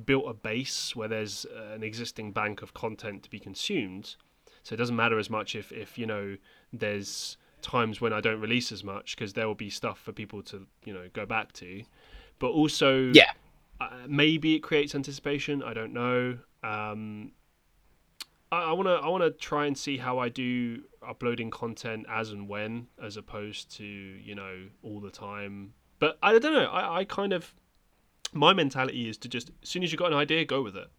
built a base where there's an existing bank of content to be consumed. So it doesn't matter as much if, if you know there's times when I don't release as much because there will be stuff for people to you know go back to. But also,
yeah,
uh, maybe it creates anticipation. I don't know. Um, I want to I want to try and see how I do uploading content as and when, as opposed to you know all the time but I don't know. I, I kind of my mentality is to just as soon as you got an idea, go with it.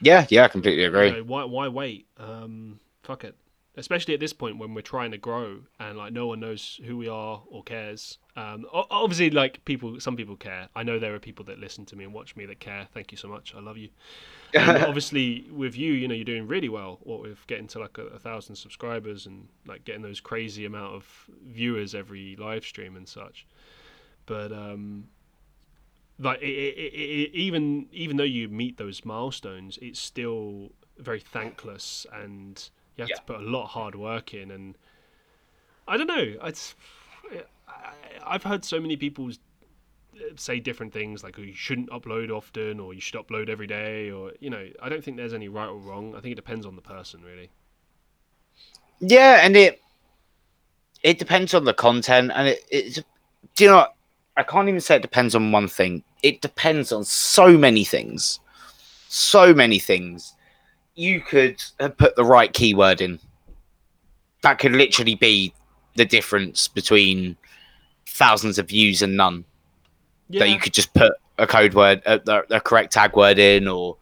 Yeah, yeah, I completely agree. You
know, why why wait? Um, fuck it. Especially at this point when we're trying to grow and like no one knows who we are or cares. Um, obviously, like people, some people care. I know there are people that listen to me and watch me that care. Thank you so much. I love you. obviously, with you, you know, you're doing really well. What with getting to like a, a thousand subscribers and like getting those crazy amount of viewers every live stream and such but um, like it, it, it, even even though you meet those milestones, it's still very thankless, and you have yeah. to put a lot of hard work in. And I don't know, it's I've heard so many people say different things like oh, you shouldn't upload often or you should upload every day or you know i don't think there's any right or wrong i think it depends on the person really
yeah and it it depends on the content and it, it's do you know I can't even say it depends on one thing. It depends on so many things. So many things. You could have put the right keyword in. That could literally be the difference between thousands of views and none. Yeah. That you could just put a code word, a, the correct tag word in, or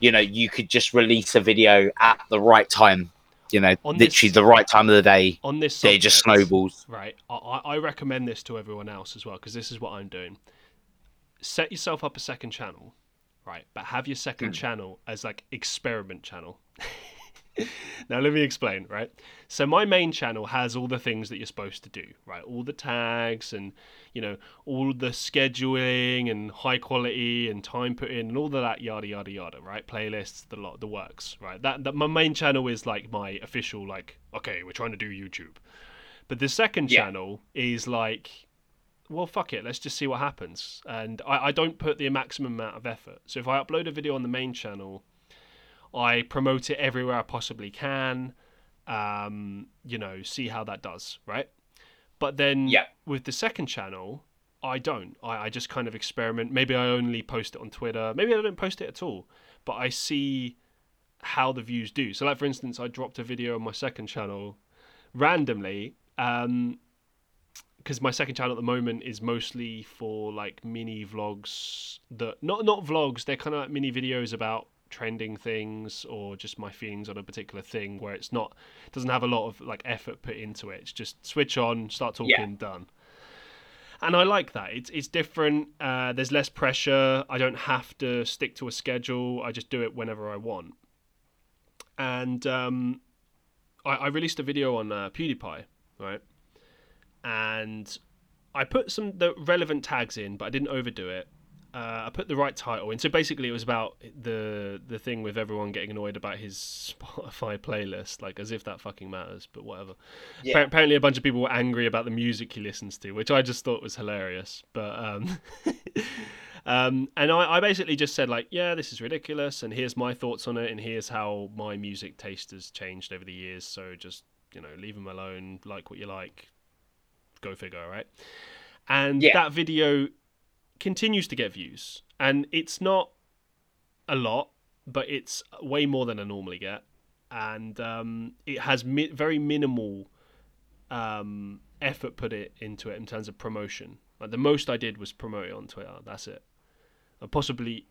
you know, you could just release a video at the right time. You know, on literally this, the right time of the day.
On this, subject,
it just snowballs.
Right. I, I recommend this to everyone else as well because this is what I'm doing. Set yourself up a second channel, right? But have your second mm. channel as like experiment channel. now let me explain, right? So my main channel has all the things that you're supposed to do, right? All the tags and you know all the scheduling and high quality and time put in and all of that yada yada yada, right? Playlists, the lot, the works, right? That that my main channel is like my official like okay, we're trying to do YouTube, but the second yeah. channel is like well, fuck it, let's just see what happens. And I, I don't put the maximum amount of effort. So if I upload a video on the main channel, I promote it everywhere I possibly can. Um, you know, see how that does, right? But then
yeah.
with the second channel, I don't. I, I just kind of experiment. Maybe I only post it on Twitter. Maybe I don't post it at all. But I see how the views do. So, like for instance, I dropped a video on my second channel randomly. Um, because my second channel at the moment is mostly for like mini vlogs that not not vlogs they're kind of like mini videos about trending things or just my feelings on a particular thing where it's not doesn't have a lot of like effort put into it. It's just switch on, start talking, yeah. done. And I like that. It's it's different. Uh, there's less pressure. I don't have to stick to a schedule. I just do it whenever I want. And um, I, I, released a video on uh, PewDiePie, right? And I put some the relevant tags in, but I didn't overdo it uh, I put the right title in. So basically, it was about the the thing with everyone getting annoyed about his Spotify playlist, like as if that fucking matters. But whatever. Yeah. Apparently, a bunch of people were angry about the music he listens to, which I just thought was hilarious. But um, um, and I, I basically just said like, yeah, this is ridiculous, and here's my thoughts on it, and here's how my music taste has changed over the years. So just you know, leave them alone. Like what you like. Go figure, right? And yeah. that video continues to get views, and it's not a lot, but it's way more than I normally get, and um, it has mi- very minimal um, effort put it into it in terms of promotion. Like the most I did was promote it on Twitter. That's it. Possibly,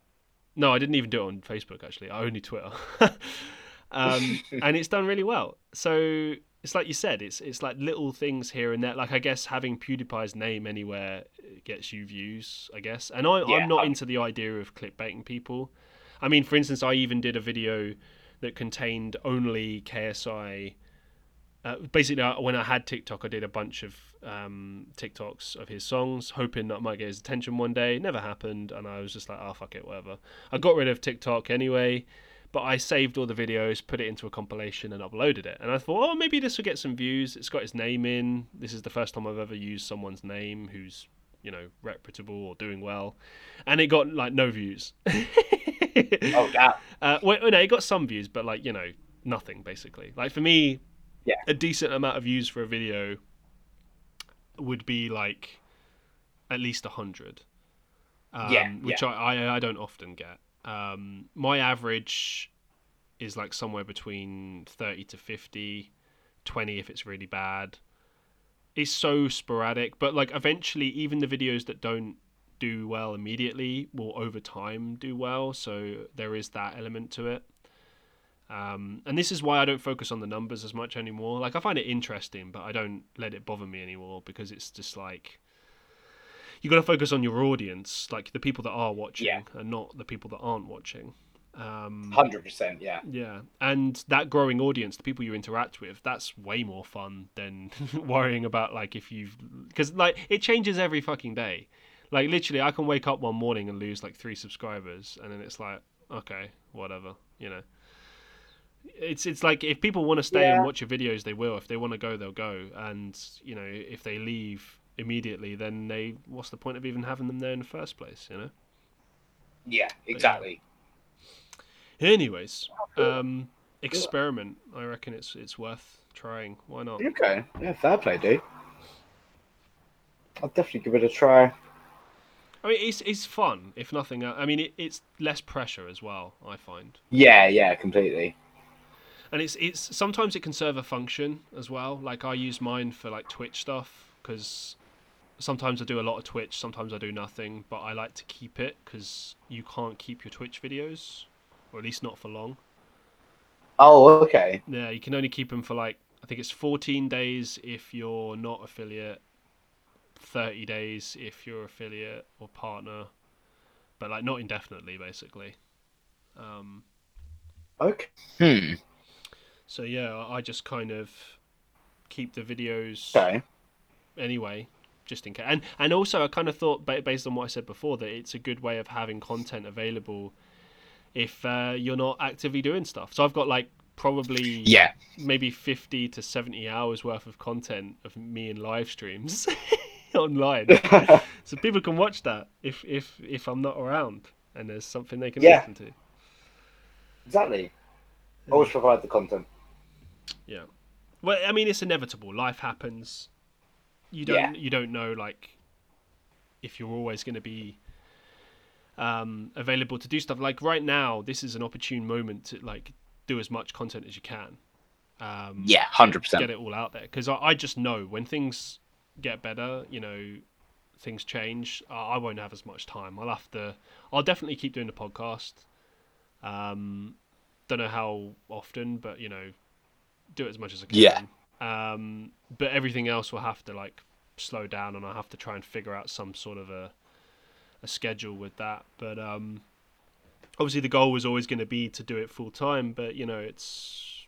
no, I didn't even do it on Facebook. Actually, I only Twitter, um, and it's done really well. So it's like you said, it's it's like little things here and there. Like I guess having PewDiePie's name anywhere gets you views, I guess. And I, yeah, I'm not I'm... into the idea of clickbaiting people. I mean, for instance, I even did a video that contained only KSI. Uh, basically, when I had TikTok, I did a bunch of um, TikToks of his songs, hoping that I might get his attention one day. Never happened, and I was just like, "Oh fuck it, whatever." I got rid of TikTok anyway but I saved all the videos, put it into a compilation, and uploaded it. And I thought, oh, maybe this will get some views. It's got his name in. This is the first time I've ever used someone's name who's, you know, reputable or doing well. And it got like no views.
oh, yeah.
Uh, well, no, it got some views, but like, you know, nothing basically. Like for me,
yeah.
a decent amount of views for a video would be like at least a hundred. Um, yeah, which yeah. I, I I don't often get. Um, my average is like somewhere between 30 to 50, 20 if it's really bad. It's so sporadic, but like eventually, even the videos that don't do well immediately will over time do well. So there is that element to it. Um, and this is why I don't focus on the numbers as much anymore. Like I find it interesting, but I don't let it bother me anymore because it's just like you got to focus on your audience, like the people that are watching, yeah. and not the people that aren't watching. Um,
Hundred percent, yeah,
yeah, and that growing audience, the people you interact with, that's way more fun than worrying about like if you've because like it changes every fucking day. Like literally, I can wake up one morning and lose like three subscribers, and then it's like, okay, whatever, you know. It's it's like if people want to stay yeah. and watch your videos, they will. If they want to go, they'll go. And you know, if they leave, immediately, then they what's the point of even having them there in the first place? You know.
Yeah, exactly.
Yeah. Anyways, um, experiment. I reckon it's it's worth trying. Why not?
Okay, yeah, fair play, dude. I'll definitely give it a try.
I mean, it's it's fun if nothing. Else. I mean, it, it's less pressure as well. I find.
Yeah, yeah, completely.
And it's it's sometimes it can serve a function as well. Like I use mine for like Twitch stuff because sometimes I do a lot of Twitch, sometimes I do nothing, but I like to keep it because you can't keep your Twitch videos, or at least not for long.
Oh, okay.
Yeah, you can only keep them for like I think it's 14 days if you're not affiliate, 30 days if you're affiliate or partner, but like not indefinitely, basically. Um,
okay. Hmm.
So yeah, I just kind of keep the videos
okay.
anyway, just in case. And and also, I kind of thought, based on what I said before, that it's a good way of having content available if uh, you're not actively doing stuff. So I've got like probably
yeah.
maybe 50 to 70 hours worth of content of me in live streams online. So people can watch that if if if i'm not around and there's something they can yeah. listen to.
Exactly. Always provide the content.
Yeah. Well i mean it's inevitable. Life happens you don't yeah. you don't know like if you're always going to be um, available to do stuff like right now this is an opportune moment to like do as much content as you can. Um,
yeah, hundred percent.
Get it all out there because I, I, just know when things get better, you know, things change. I, I won't have as much time. I'll have to. I'll definitely keep doing the podcast. Um, don't know how often, but you know, do it as much as I can.
Yeah.
Um, but everything else will have to like slow down, and I have to try and figure out some sort of a a schedule with that. But um, obviously the goal was always going to be to do it full time, but you know, it's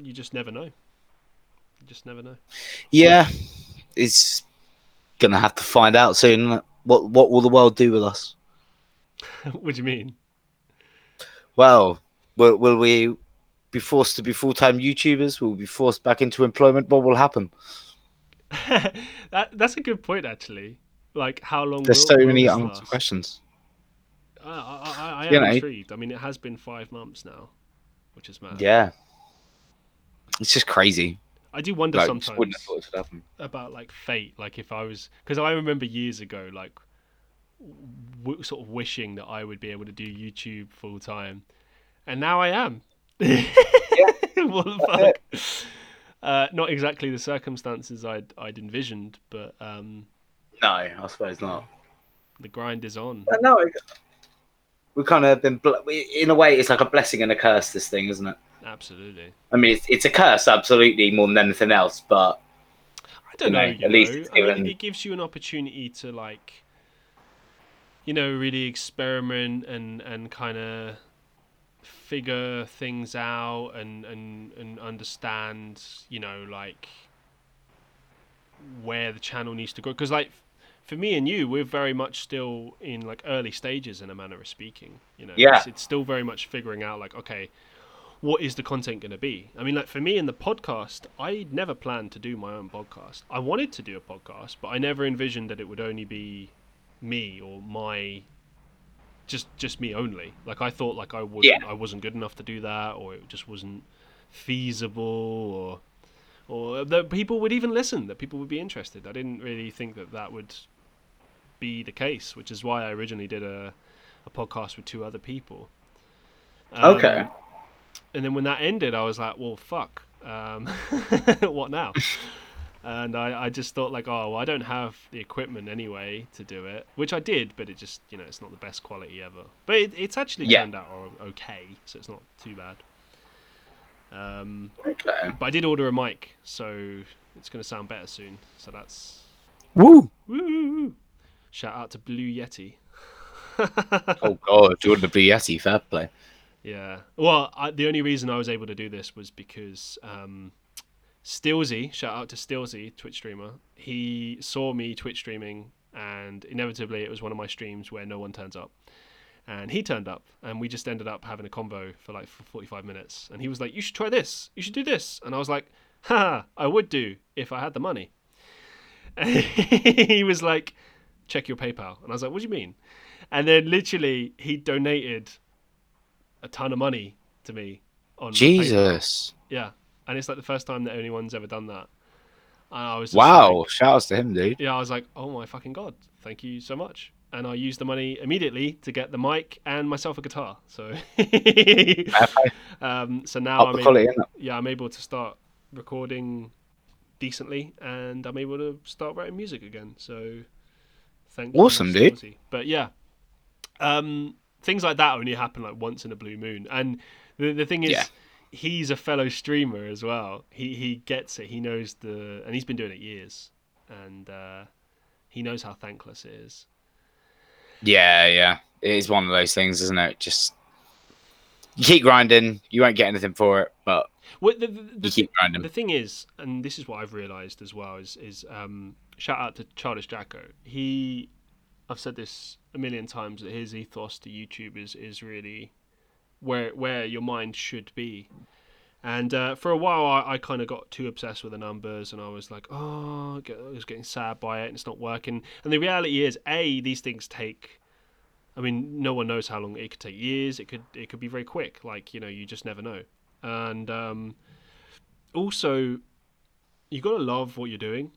you just never know. You just never know.
Yeah, it's gonna have to find out soon. What what will the world do with us?
what do you mean?
Well, will, will we be forced to be full time YouTubers? We will be forced back into employment? What will happen?
that that's a good point, actually. Like, how long?
There's
will,
so many unanswered questions.
I, I, I am know, intrigued. I mean, it has been five months now, which is mad.
Yeah, it's just crazy.
I do wonder like, sometimes about like fate. Like if I was, because I remember years ago, like w- sort of wishing that I would be able to do YouTube full time, and now I am. Yeah, what the fuck? Uh, not exactly the circumstances I'd I'd envisioned, but um,
no, I suppose not.
The grind is on.
No, we've kind of been in a way it's like a blessing and a curse this thing isn't it
absolutely
i mean it's, it's a curse absolutely more than anything else but
i don't you know, know at least I mean, it gives you an opportunity to like you know really experiment and and kind of figure things out and and and understand you know like where the channel needs to go because like for me and you, we're very much still in like early stages in a manner of speaking. You know,
yeah.
it's, it's still very much figuring out like, okay, what is the content going to be? I mean, like for me in the podcast, I never planned to do my own podcast. I wanted to do a podcast, but I never envisioned that it would only be me or my just just me only. Like I thought like I was yeah. I wasn't good enough to do that, or it just wasn't feasible, or or that people would even listen, that people would be interested. I didn't really think that that would be the case, which is why I originally did a, a podcast with two other people.
Um, okay.
And then when that ended, I was like, well, fuck. Um, what now? And I, I just thought like, oh, well, I don't have the equipment anyway to do it, which I did, but it just, you know, it's not the best quality ever. But it, it's actually yeah. turned out okay, so it's not too bad. Um,
okay.
But I did order a mic, so it's going to sound better soon. So that's
woo
woo. Shout out to Blue Yeti.
oh God, Jordan the Blue Yeti, fair play.
Yeah. Well, I, the only reason I was able to do this was because um, Stilsy, shout out to Stilsy, Twitch streamer. He saw me Twitch streaming, and inevitably it was one of my streams where no one turns up. And he turned up, and we just ended up having a convo for like for 45 minutes. And he was like, "You should try this. You should do this." And I was like, "Ha! I would do if I had the money." And he was like, check your PayPal. And I was like, what do you mean? And then literally he donated a ton of money to me on
Jesus.
PayPal. Yeah. And it's like the first time that anyone's ever done that. And I was
Wow, like, shouts to him, dude.
Yeah, I was like, oh my fucking god, thank you so much. And I used the money immediately to get the mic and myself a guitar. So, um, so now I'm able, yeah, I'm able to start recording decently, and I'm able to start writing music again. So,
thank awesome, dude.
But yeah, um, things like that only happen like once in a blue moon, and the the thing is. Yeah. He's a fellow streamer as well. He he gets it. He knows the, and he's been doing it years, and uh, he knows how thankless it is.
Yeah, yeah, it is one of those things, isn't it? Just you keep grinding, you won't get anything for it, but well, the, the, keep grinding.
The thing is, and this is what I've realised as well, is is um, shout out to Childish Jacko. He, I've said this a million times that his ethos to YouTube is is really where where your mind should be. And uh, for a while, I, I kind of got too obsessed with the numbers, and I was like, oh, I was getting sad by it, and it's not working. And the reality is, a these things take I mean, no one knows how long it could take. Years. It could. It could be very quick. Like you know, you just never know. And um, also, you got to love what you're doing.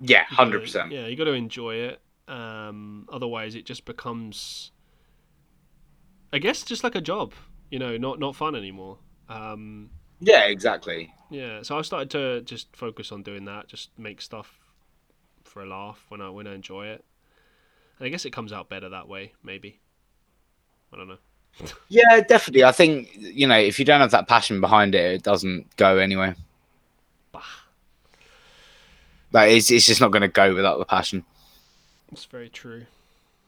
Yeah, hundred percent.
Yeah, you got to enjoy it. Um, otherwise, it just becomes, I guess, just like a job. You know, not not fun anymore. Um,
yeah, exactly.
Yeah, so I started to just focus on doing that. Just make stuff for a laugh when I when I enjoy it. And I guess it comes out better that way, maybe. I don't know.
yeah, definitely. I think you know if you don't have that passion behind it, it doesn't go anywhere. Bah. Like it's, it's just not going to go without the passion.
It's very true.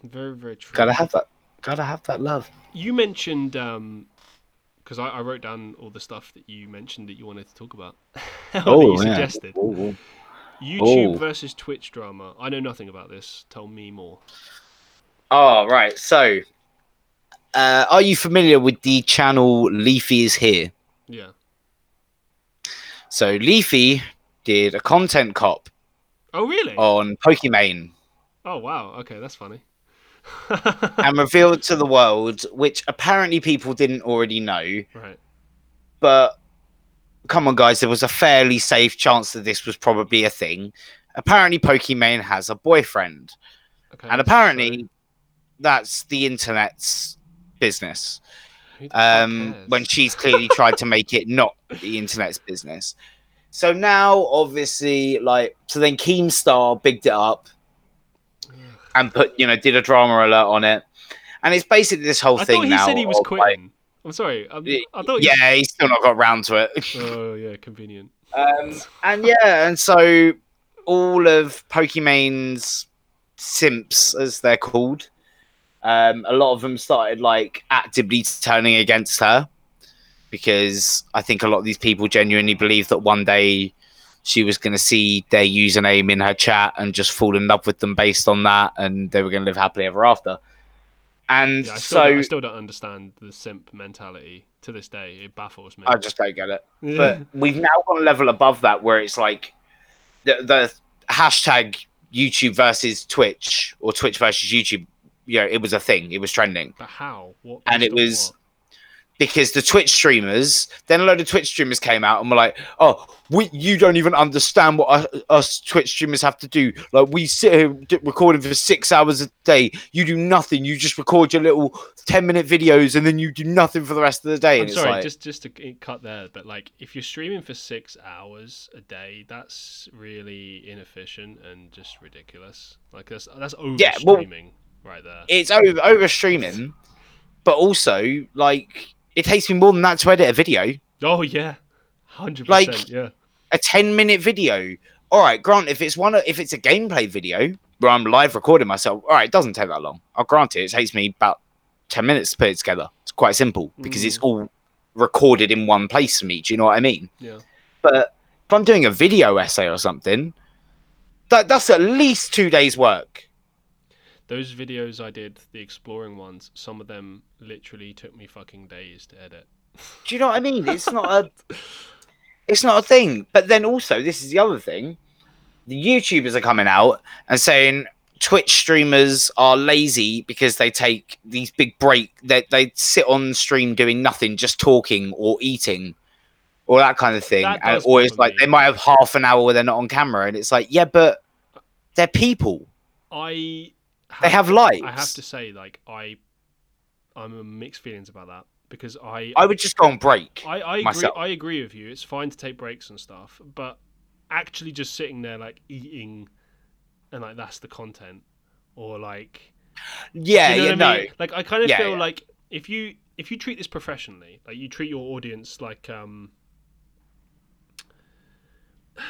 Very very true.
Gotta have that. Gotta have that love.
You mentioned um, because I, I, wrote down all the stuff that you mentioned that you wanted to talk about. oh, you yeah. suggested. Ooh. YouTube oh. versus Twitch drama. I know nothing about this. Tell me more.
Oh, right. So, uh, are you familiar with the channel Leafy is here?
Yeah.
So Leafy did a content cop.
Oh, really?
On Pokimane.
Oh, wow. Okay, that's funny.
and revealed to the world, which apparently people didn't already know.
Right.
But come on, guys, there was a fairly safe chance that this was probably a thing. Apparently, Pokimane has a boyfriend. Okay, and apparently, that's the internet's business. Um, when she's clearly tried to make it not the internet's business. So now, obviously, like, so then Keemstar bigged it up and put, you know, did a drama alert on it. And it's basically this whole
I
thing
he
now.
He said he was quitting. Like, I'm sorry. I'm, i thought.
Yeah, you... he's still not got round to it.
oh yeah, convenient.
Um, and yeah, and so all of Pokimane's simps, as they're called, um, a lot of them started like actively turning against her because I think a lot of these people genuinely believe that one day she was going to see their username in her chat and just fall in love with them based on that, and they were going to live happily ever after. And yeah, I so
I still don't understand the simp mentality to this day. It baffles me.
I just don't get it. but we've now gone a level above that where it's like the, the hashtag YouTube versus Twitch or Twitch versus YouTube. You know, it was a thing. It was trending.
But how?
What? And it was. What? Because the Twitch streamers, then a load of Twitch streamers came out and were like, "Oh, we, you don't even understand what us, us, Twitch streamers have to do. Like, we sit here recording for six hours a day. You do nothing. You just record your little ten-minute videos, and then you do nothing for the rest of the day."
I'm sorry, like... just just to cut there, but like, if you're streaming for six hours a day, that's really inefficient and just ridiculous. Like, that's that's over yeah, streaming well, right there.
It's over over streaming, but also like it takes me more than that to edit a video.
Oh yeah, hundred like, Yeah,
a ten minute video. All right, grant if it's one if it's a gameplay video where I'm live recording myself. All right, it doesn't take that long. I'll grant it. It takes me about ten minutes to put it together. It's quite simple because mm. it's all recorded in one place for me. Do you know what I mean?
Yeah.
But if I'm doing a video essay or something, that that's at least two days' work
those videos I did, the exploring ones, some of them literally took me fucking days to edit.
Do you know what I mean? It's not a it's not a thing. But then also this is the other thing. The YouTubers are coming out and saying Twitch streamers are lazy because they take these big break they they sit on stream doing nothing, just talking or eating or that kind of thing. And, or it's like me. they might have half an hour where they're not on camera and it's like, yeah, but they're people.
I
they have lives.
I have to say, like I, I'm mixed feelings about that because I
I would just go on break.
I I agree, I agree with you. It's fine to take breaks and stuff, but actually just sitting there like eating, and like that's the content, or like
yeah, you know yeah, no. mean?
Like I kind of yeah, feel yeah. like if you if you treat this professionally, like you treat your audience like um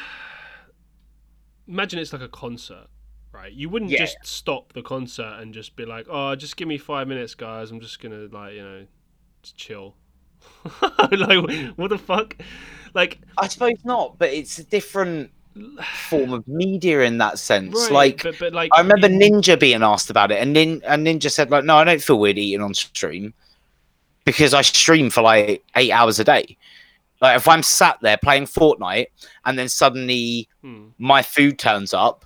imagine it's like a concert, right? You wouldn't just stop the concert and just be like, "Oh, just give me 5 minutes, guys. I'm just going to like, you know, just chill." like what the fuck? Like
I suppose not, but it's a different form of media in that sense. Right, like, but, but like, I remember Ninja being asked about it, and Nin- and Ninja said like, "No, I don't feel weird eating on stream because I stream for like eight hours a day. Like, if I'm sat there playing Fortnite and then suddenly hmm. my food turns up,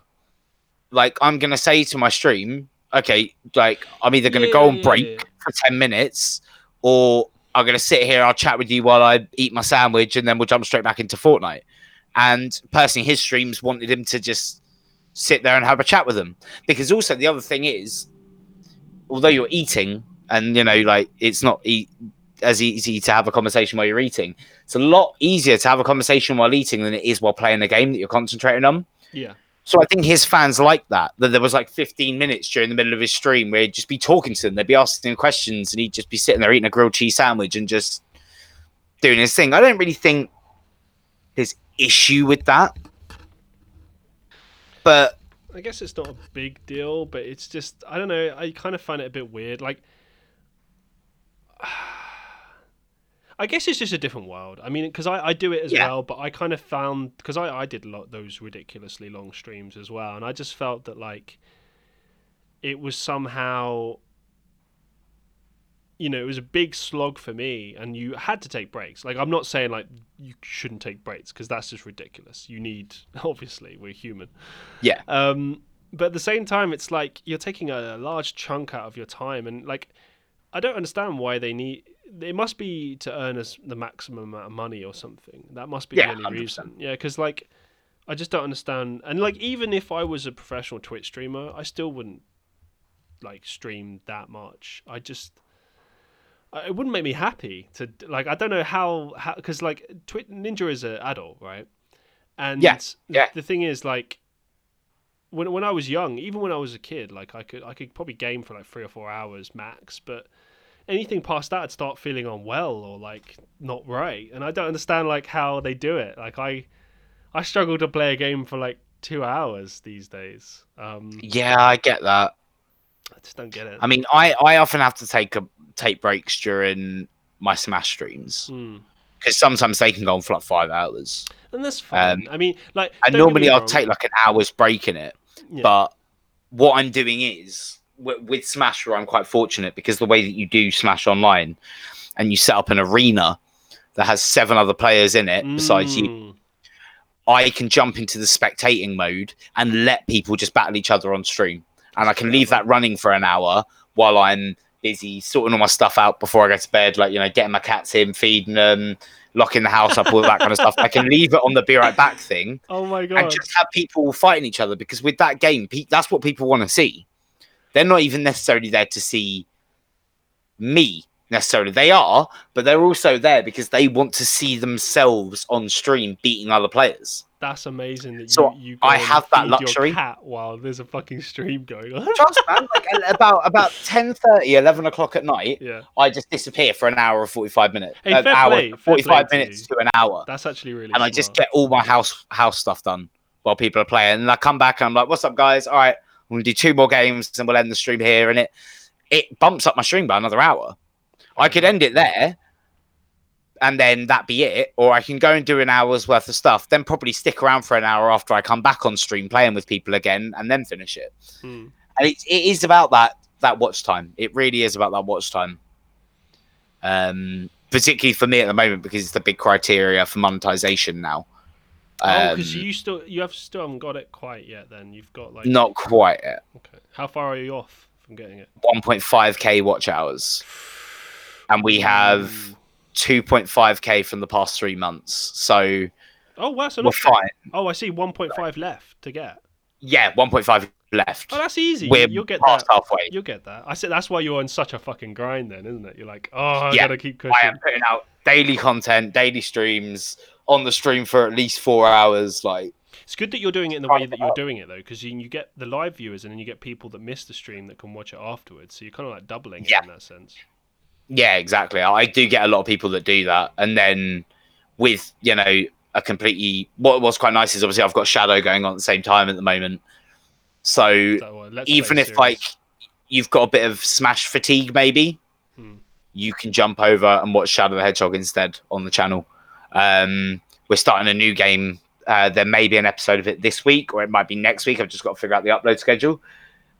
like I'm gonna say to my stream, okay, like I'm either gonna yeah, go on break yeah. for ten minutes or I'm going to sit here, I'll chat with you while I eat my sandwich, and then we'll jump straight back into Fortnite. And personally, his streams wanted him to just sit there and have a chat with them. Because also, the other thing is, although you're eating, and you know, like it's not e- as easy to have a conversation while you're eating, it's a lot easier to have a conversation while eating than it is while playing a game that you're concentrating on.
Yeah.
So I think his fans like that. That there was like 15 minutes during the middle of his stream where he'd just be talking to them. They'd be asking him questions, and he'd just be sitting there eating a grilled cheese sandwich and just doing his thing. I don't really think there's issue with that, but
I guess it's not a big deal. But it's just I don't know. I kind of find it a bit weird. Like. I guess it's just a different world. I mean, because I, I do it as yeah. well, but I kind of found because I, I did a lot those ridiculously long streams as well, and I just felt that like it was somehow you know, it was a big slog for me, and you had to take breaks. Like, I'm not saying like you shouldn't take breaks because that's just ridiculous. You need, obviously, we're human.
Yeah.
Um, but at the same time, it's like you're taking a large chunk out of your time, and like, I don't understand why they need it must be to earn us the maximum amount of money or something. That must be yeah, the only 100%. reason. Yeah, because like I just don't understand. And like even if I was a professional Twitch streamer, I still wouldn't like stream that much. I just it wouldn't make me happy to like I don't know how how because like Twitch Ninja is an adult, right? And
yeah, yeah.
the thing is like when when I was young, even when I was a kid, like I could I could probably game for like three or four hours max, but anything past that, I'd start feeling unwell or like not right. And I don't understand like how they do it. Like I, I struggle to play a game for like two hours these days. Um,
yeah, I get that.
I just don't get it.
I mean, I I often have to take a take breaks during my Smash streams.
Hmm.
Because sometimes they can go on for like five hours,
and that's fine. Um, I mean, like,
and normally I'll take like an hour's break in it. Yeah. But what I'm doing is with Smash, where I'm quite fortunate because the way that you do Smash Online, and you set up an arena that has seven other players in it mm. besides you. Mm. I can jump into the spectating mode and let people just battle each other on stream, and I can leave that running for an hour while I'm busy sorting all my stuff out before I go to bed, like you know, getting my cats in, feeding them, locking the house up, all that kind of stuff. I can leave it on the be right back thing.
Oh my god!
And just have people fighting each other because with that game, that's what people want to see. They're not even necessarily there to see me necessarily. They are, but they're also there because they want to see themselves on stream beating other players.
That's amazing. That
so
you, you
I have that luxury.
cat while there's a fucking stream going on.
Trust man, like about about 10, 30, 11 o'clock at night.
Yeah,
I just disappear for an hour or forty five minutes.
Hey, an hour, play,
forty five minutes to, to, an hour.
That's actually really.
And
smart.
I just get all my house house stuff done while people are playing, and I come back and I'm like, "What's up, guys? All right, We'll do two more games and we'll end the stream here. And it it bumps up my stream by another hour. I could end it there and then that be it. Or I can go and do an hour's worth of stuff, then probably stick around for an hour after I come back on stream playing with people again and then finish it.
Hmm.
And it, it is about that that watch time. It really is about that watch time. Um, particularly for me at the moment because it's the big criteria for monetization now.
Oh, because um, you still you have still haven't got it quite yet. Then you've got like
not quite yet.
Okay, how far are you off from getting it?
One point five k watch hours, and we have two point five k from the past three months. So
oh, wow, so
we're fine.
Oh, I see. One point five left to get.
Yeah, one point five left.
Oh, that's easy.
We're
you'll get
past
that.
halfway.
You'll get that. I said that's why you're on such a fucking grind, then, isn't it? You're like, oh, I yeah, gotta keep pushing.
I am putting out daily content, daily streams on the stream for at least four hours. Like
It's good that you're doing it in the way that you're doing it though, because you, you get the live viewers and then you get people that miss the stream that can watch it afterwards. So you're kind of like doubling it in that sense.
Yeah, exactly. I do get a lot of people that do that, and then with you know a completely what was quite nice is obviously I've got Shadow going on at the same time at the moment. So, even if series. like you've got a bit of Smash fatigue, maybe hmm. you can jump over and watch Shadow the Hedgehog instead on the channel. Um, we're starting a new game. Uh, there may be an episode of it this week, or it might be next week. I've just got to figure out the upload schedule.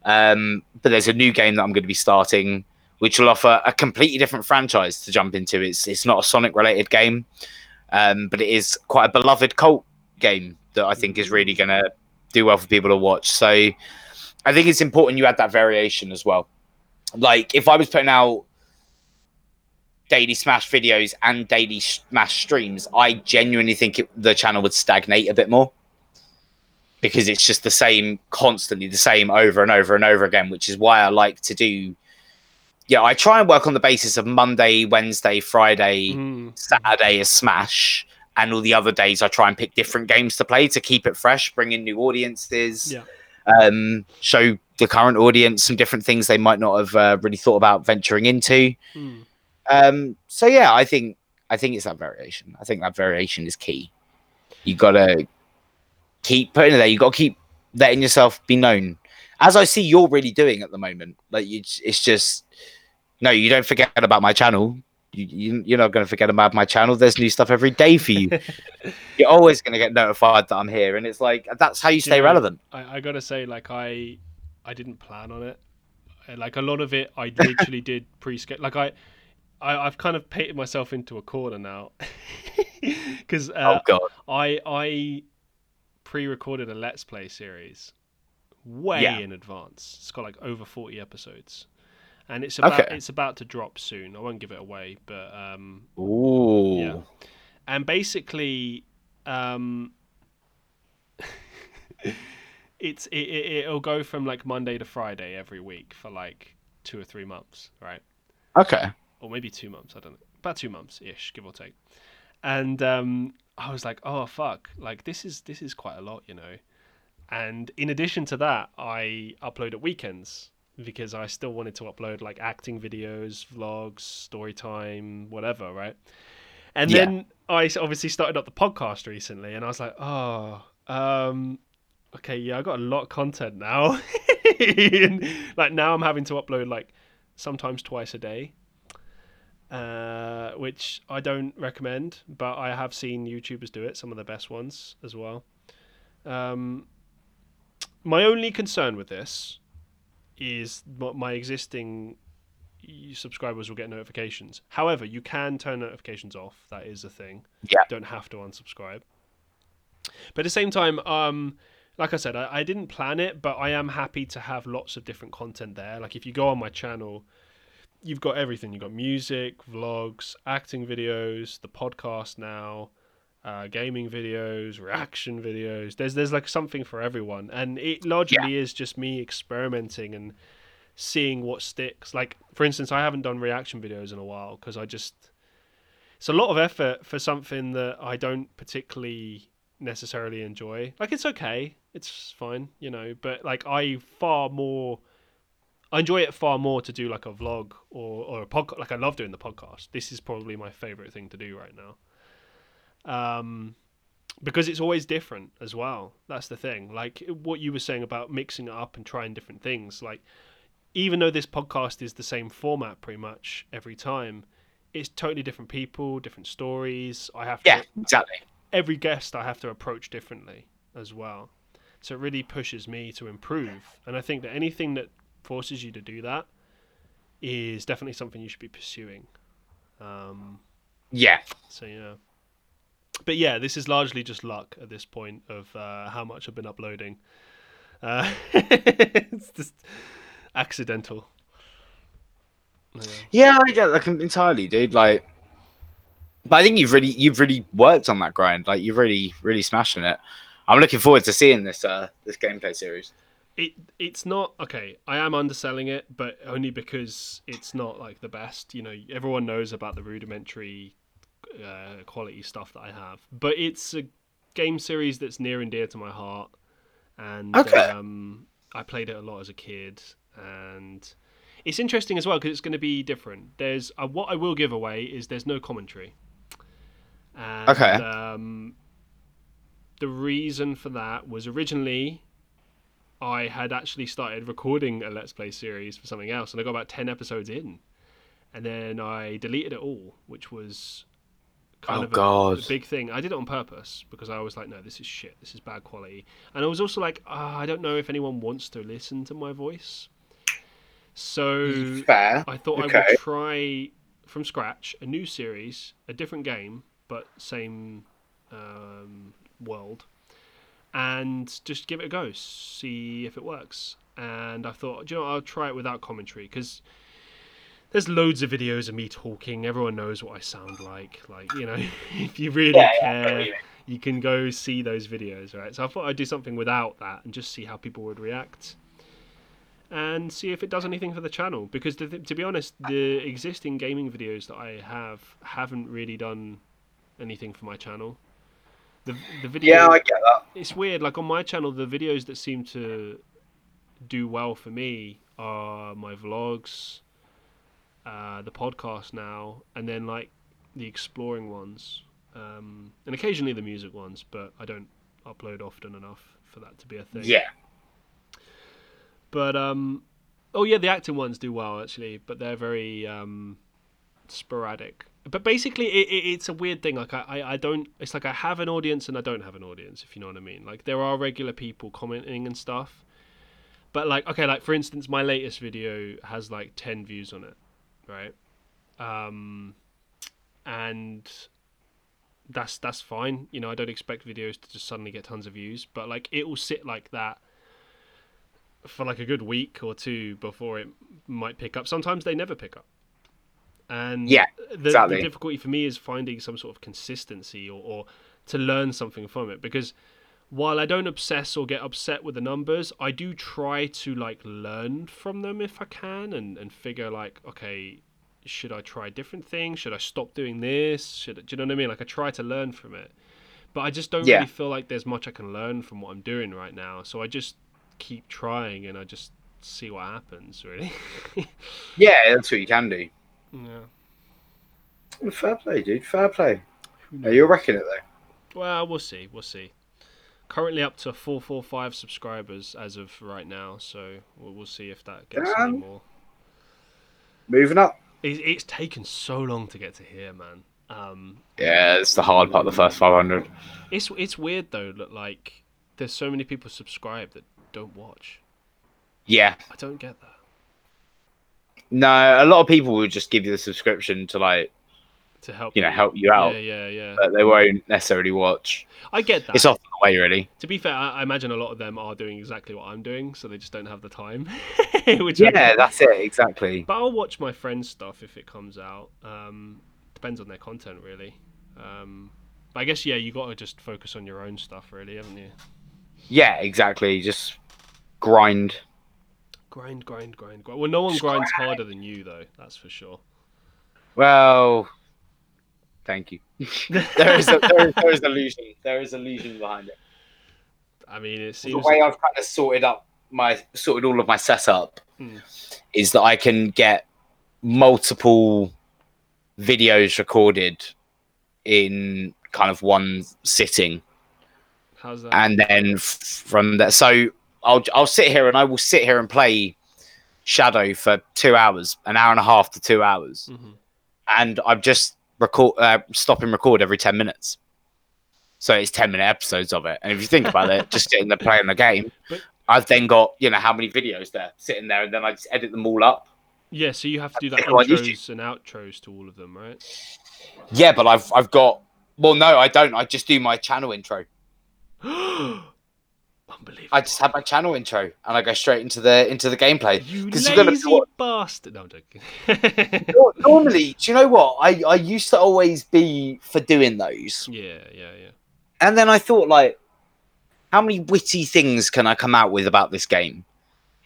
Um, but there's a new game that I'm going to be starting which will offer a completely different franchise to jump into. It's it's not a Sonic related game, um, but it is quite a beloved cult game that I think is really going to do well for people to watch. So I think it's important you add that variation as well. Like if I was putting out daily Smash videos and daily Smash streams, I genuinely think it, the channel would stagnate a bit more because it's just the same constantly, the same over and over and over again, which is why I like to do yeah, I try and work on the basis of Monday, Wednesday, Friday, mm. Saturday is Smash, and all the other days I try and pick different games to play to keep it fresh, bring in new audiences, yeah. um, show the current audience some different things they might not have uh, really thought about venturing into. Mm. Um, so yeah, I think I think it's that variation. I think that variation is key. You gotta keep putting it there. You gotta keep letting yourself be known, as I see you're really doing at the moment. Like you, it's just no, you don't forget about my channel. You, you, are not going to forget about my channel. There's new stuff every day for you. you're always going to get notified that I'm here, and it's like that's how you stay relevant.
I, I got to say, like I, I didn't plan on it. Like a lot of it, I literally did pre-sketch. Like I, I, have kind of painted myself into a corner now, because uh, oh god, I I pre-recorded a Let's Play series way yeah. in advance. It's got like over forty episodes and it's about okay. it's about to drop soon. I won't give it away, but um,
Ooh.
yeah. And basically, um, it's it, it it'll go from like Monday to Friday every week for like two or three months, right?
Okay.
Or maybe two months. I don't know. About two months ish, give or take. And um, I was like, oh fuck, like this is this is quite a lot, you know. And in addition to that, I upload at weekends because I still wanted to upload like acting videos, vlogs, story time, whatever, right? And yeah. then I obviously started up the podcast recently, and I was like, oh, um, okay, yeah, I got a lot of content now. like now, I'm having to upload like sometimes twice a day, uh, which I don't recommend, but I have seen YouTubers do it, some of the best ones as well. Um, my only concern with this is my existing subscribers will get notifications. However, you can turn notifications off. That is a thing.
Yeah.
You don't have to unsubscribe. But at the same time, um, like I said, I, I didn't plan it, but I am happy to have lots of different content there. Like if you go on my channel, you've got everything. You've got music, vlogs, acting videos, the podcast now, uh, gaming videos, reaction videos. There's there's like something for everyone, and it largely yeah. is just me experimenting and seeing what sticks. Like for instance, I haven't done reaction videos in a while because I just it's a lot of effort for something that I don't particularly necessarily enjoy. Like it's okay, it's fine, you know, but like I far more. I enjoy it far more to do like a vlog or, or a podcast. Like I love doing the podcast. This is probably my favorite thing to do right now um, because it's always different as well. That's the thing. Like what you were saying about mixing it up and trying different things. Like even though this podcast is the same format pretty much every time, it's totally different people, different stories. I have
to, yeah, exactly.
Every guest I have to approach differently as well. So it really pushes me to improve. And I think that anything that forces you to do that is definitely something you should be pursuing. Um,
yeah.
So yeah but yeah, this is largely just luck at this point of uh, how much I've been uploading. Uh, it's just accidental.
Yeah. I get that entirely, dude. Like, but I think you've really, you've really worked on that grind. Like, you've really, really smashing it. I'm looking forward to seeing this, uh, this gameplay series.
It, it's not okay. I am underselling it, but only because it's not like the best. You know, everyone knows about the rudimentary uh, quality stuff that I have. But it's a game series that's near and dear to my heart, and okay. um, I played it a lot as a kid, and it's interesting as well because it's going to be different. There's uh, what I will give away is there's no commentary. And, okay. Um, the reason for that was originally I had actually started recording a Let's Play series for something else, and I got about ten episodes in, and then I deleted it all, which was kind
oh,
of
a,
a, big thing. I did it on purpose because I was like, no, this is shit. This is bad quality, and I was also like, oh, I don't know if anyone wants to listen to my voice. So
Fair.
I thought okay. I would try from scratch a new series, a different game, but same um, world and just give it a go, see if it works. And I thought, you know, I'll try it without commentary because there's loads of videos of me talking. Everyone knows what I sound like. Like, you know, if you really yeah, care, yeah, you can go see those videos, right? So I thought I'd do something without that and just see how people would react and see if it does anything for the channel. Because to, to be honest, the existing gaming videos that I have haven't really done anything for my channel. The the video.
Yeah, I get that.
It's weird. Like on my channel, the videos that seem to do well for me are my vlogs, uh, the podcast now, and then like the exploring ones, um, and occasionally the music ones. But I don't upload often enough for that to be a thing.
Yeah.
But um, oh yeah, the acting ones do well actually, but they're very um, sporadic but basically it, it, it's a weird thing like I, I don't it's like i have an audience and i don't have an audience if you know what i mean. Like there are regular people commenting and stuff. But like okay like for instance my latest video has like 10 views on it right? Um and that's that's fine. You know i don't expect videos to just suddenly get tons of views but like it will sit like that for like a good week or two before it might pick up. Sometimes they never pick up and
yeah,
the, exactly. the difficulty for me is finding some sort of consistency or, or to learn something from it because while I don't obsess or get upset with the numbers, I do try to like learn from them if I can and, and figure like, okay, should I try different things? Should I stop doing this? Should do you know what I mean? Like I try to learn from it, but I just don't yeah. really feel like there's much I can learn from what I'm doing right now. So I just keep trying and I just see what happens. Really.
yeah, that's what you can do.
Yeah.
Fair play, dude. Fair play. Are you wrecking it though?
Well, we'll see. We'll see. Currently up to four four five subscribers as of right now, so we'll, we'll see if that gets Damn. any more.
Moving up.
It, it's taken so long to get to here, man. Um,
yeah, it's the hard part. The first five hundred.
It's it's weird though. That like there's so many people subscribed that don't watch.
Yeah.
I don't get that.
No, a lot of people will just give you the subscription to like
to help
you know help you out.
Yeah, yeah, yeah.
But they won't necessarily watch.
I get that.
It's off the way, really.
To be fair, I, imagine a lot of them are doing exactly what I'm doing, so they just don't have the time.
Which yeah, that's it exactly.
But I'll watch my friend's stuff if it comes out. Um, depends on their content, really. Um, but I guess yeah, you got to just focus on your own stuff, really, haven't you?
Yeah, exactly. Just grind
Grind, grind, grind, grind. Well, no one grinds harder than you, though. That's for sure.
Well, thank you. there is a, there is, there is illusion. There is illusion behind it.
I mean, it seems
the way I've kind of sorted up my sorted all of my setup hmm. is that I can get multiple videos recorded in kind of one sitting.
How's that?
And then from that, so I'll I'll sit here and I will sit here and play Shadow for two hours, an hour and a half to two hours, mm-hmm. and I'm just record uh, stop and record every ten minutes. So it's ten minute episodes of it, and if you think about it, just sitting there playing the game, but, I've then got you know how many videos there sitting there, and then I just edit them all up.
Yeah, so you have to do like intros and outros to all of them, right?
Yeah, but I've I've got well, no, I don't. I just do my channel intro.
Unbelievable.
I just have my channel intro and I go straight into the into the gameplay.
You lazy gonna... bastard! No, I'm joking.
Normally, do you know what? I I used to always be for doing those.
Yeah, yeah, yeah.
And then I thought, like, how many witty things can I come out with about this game?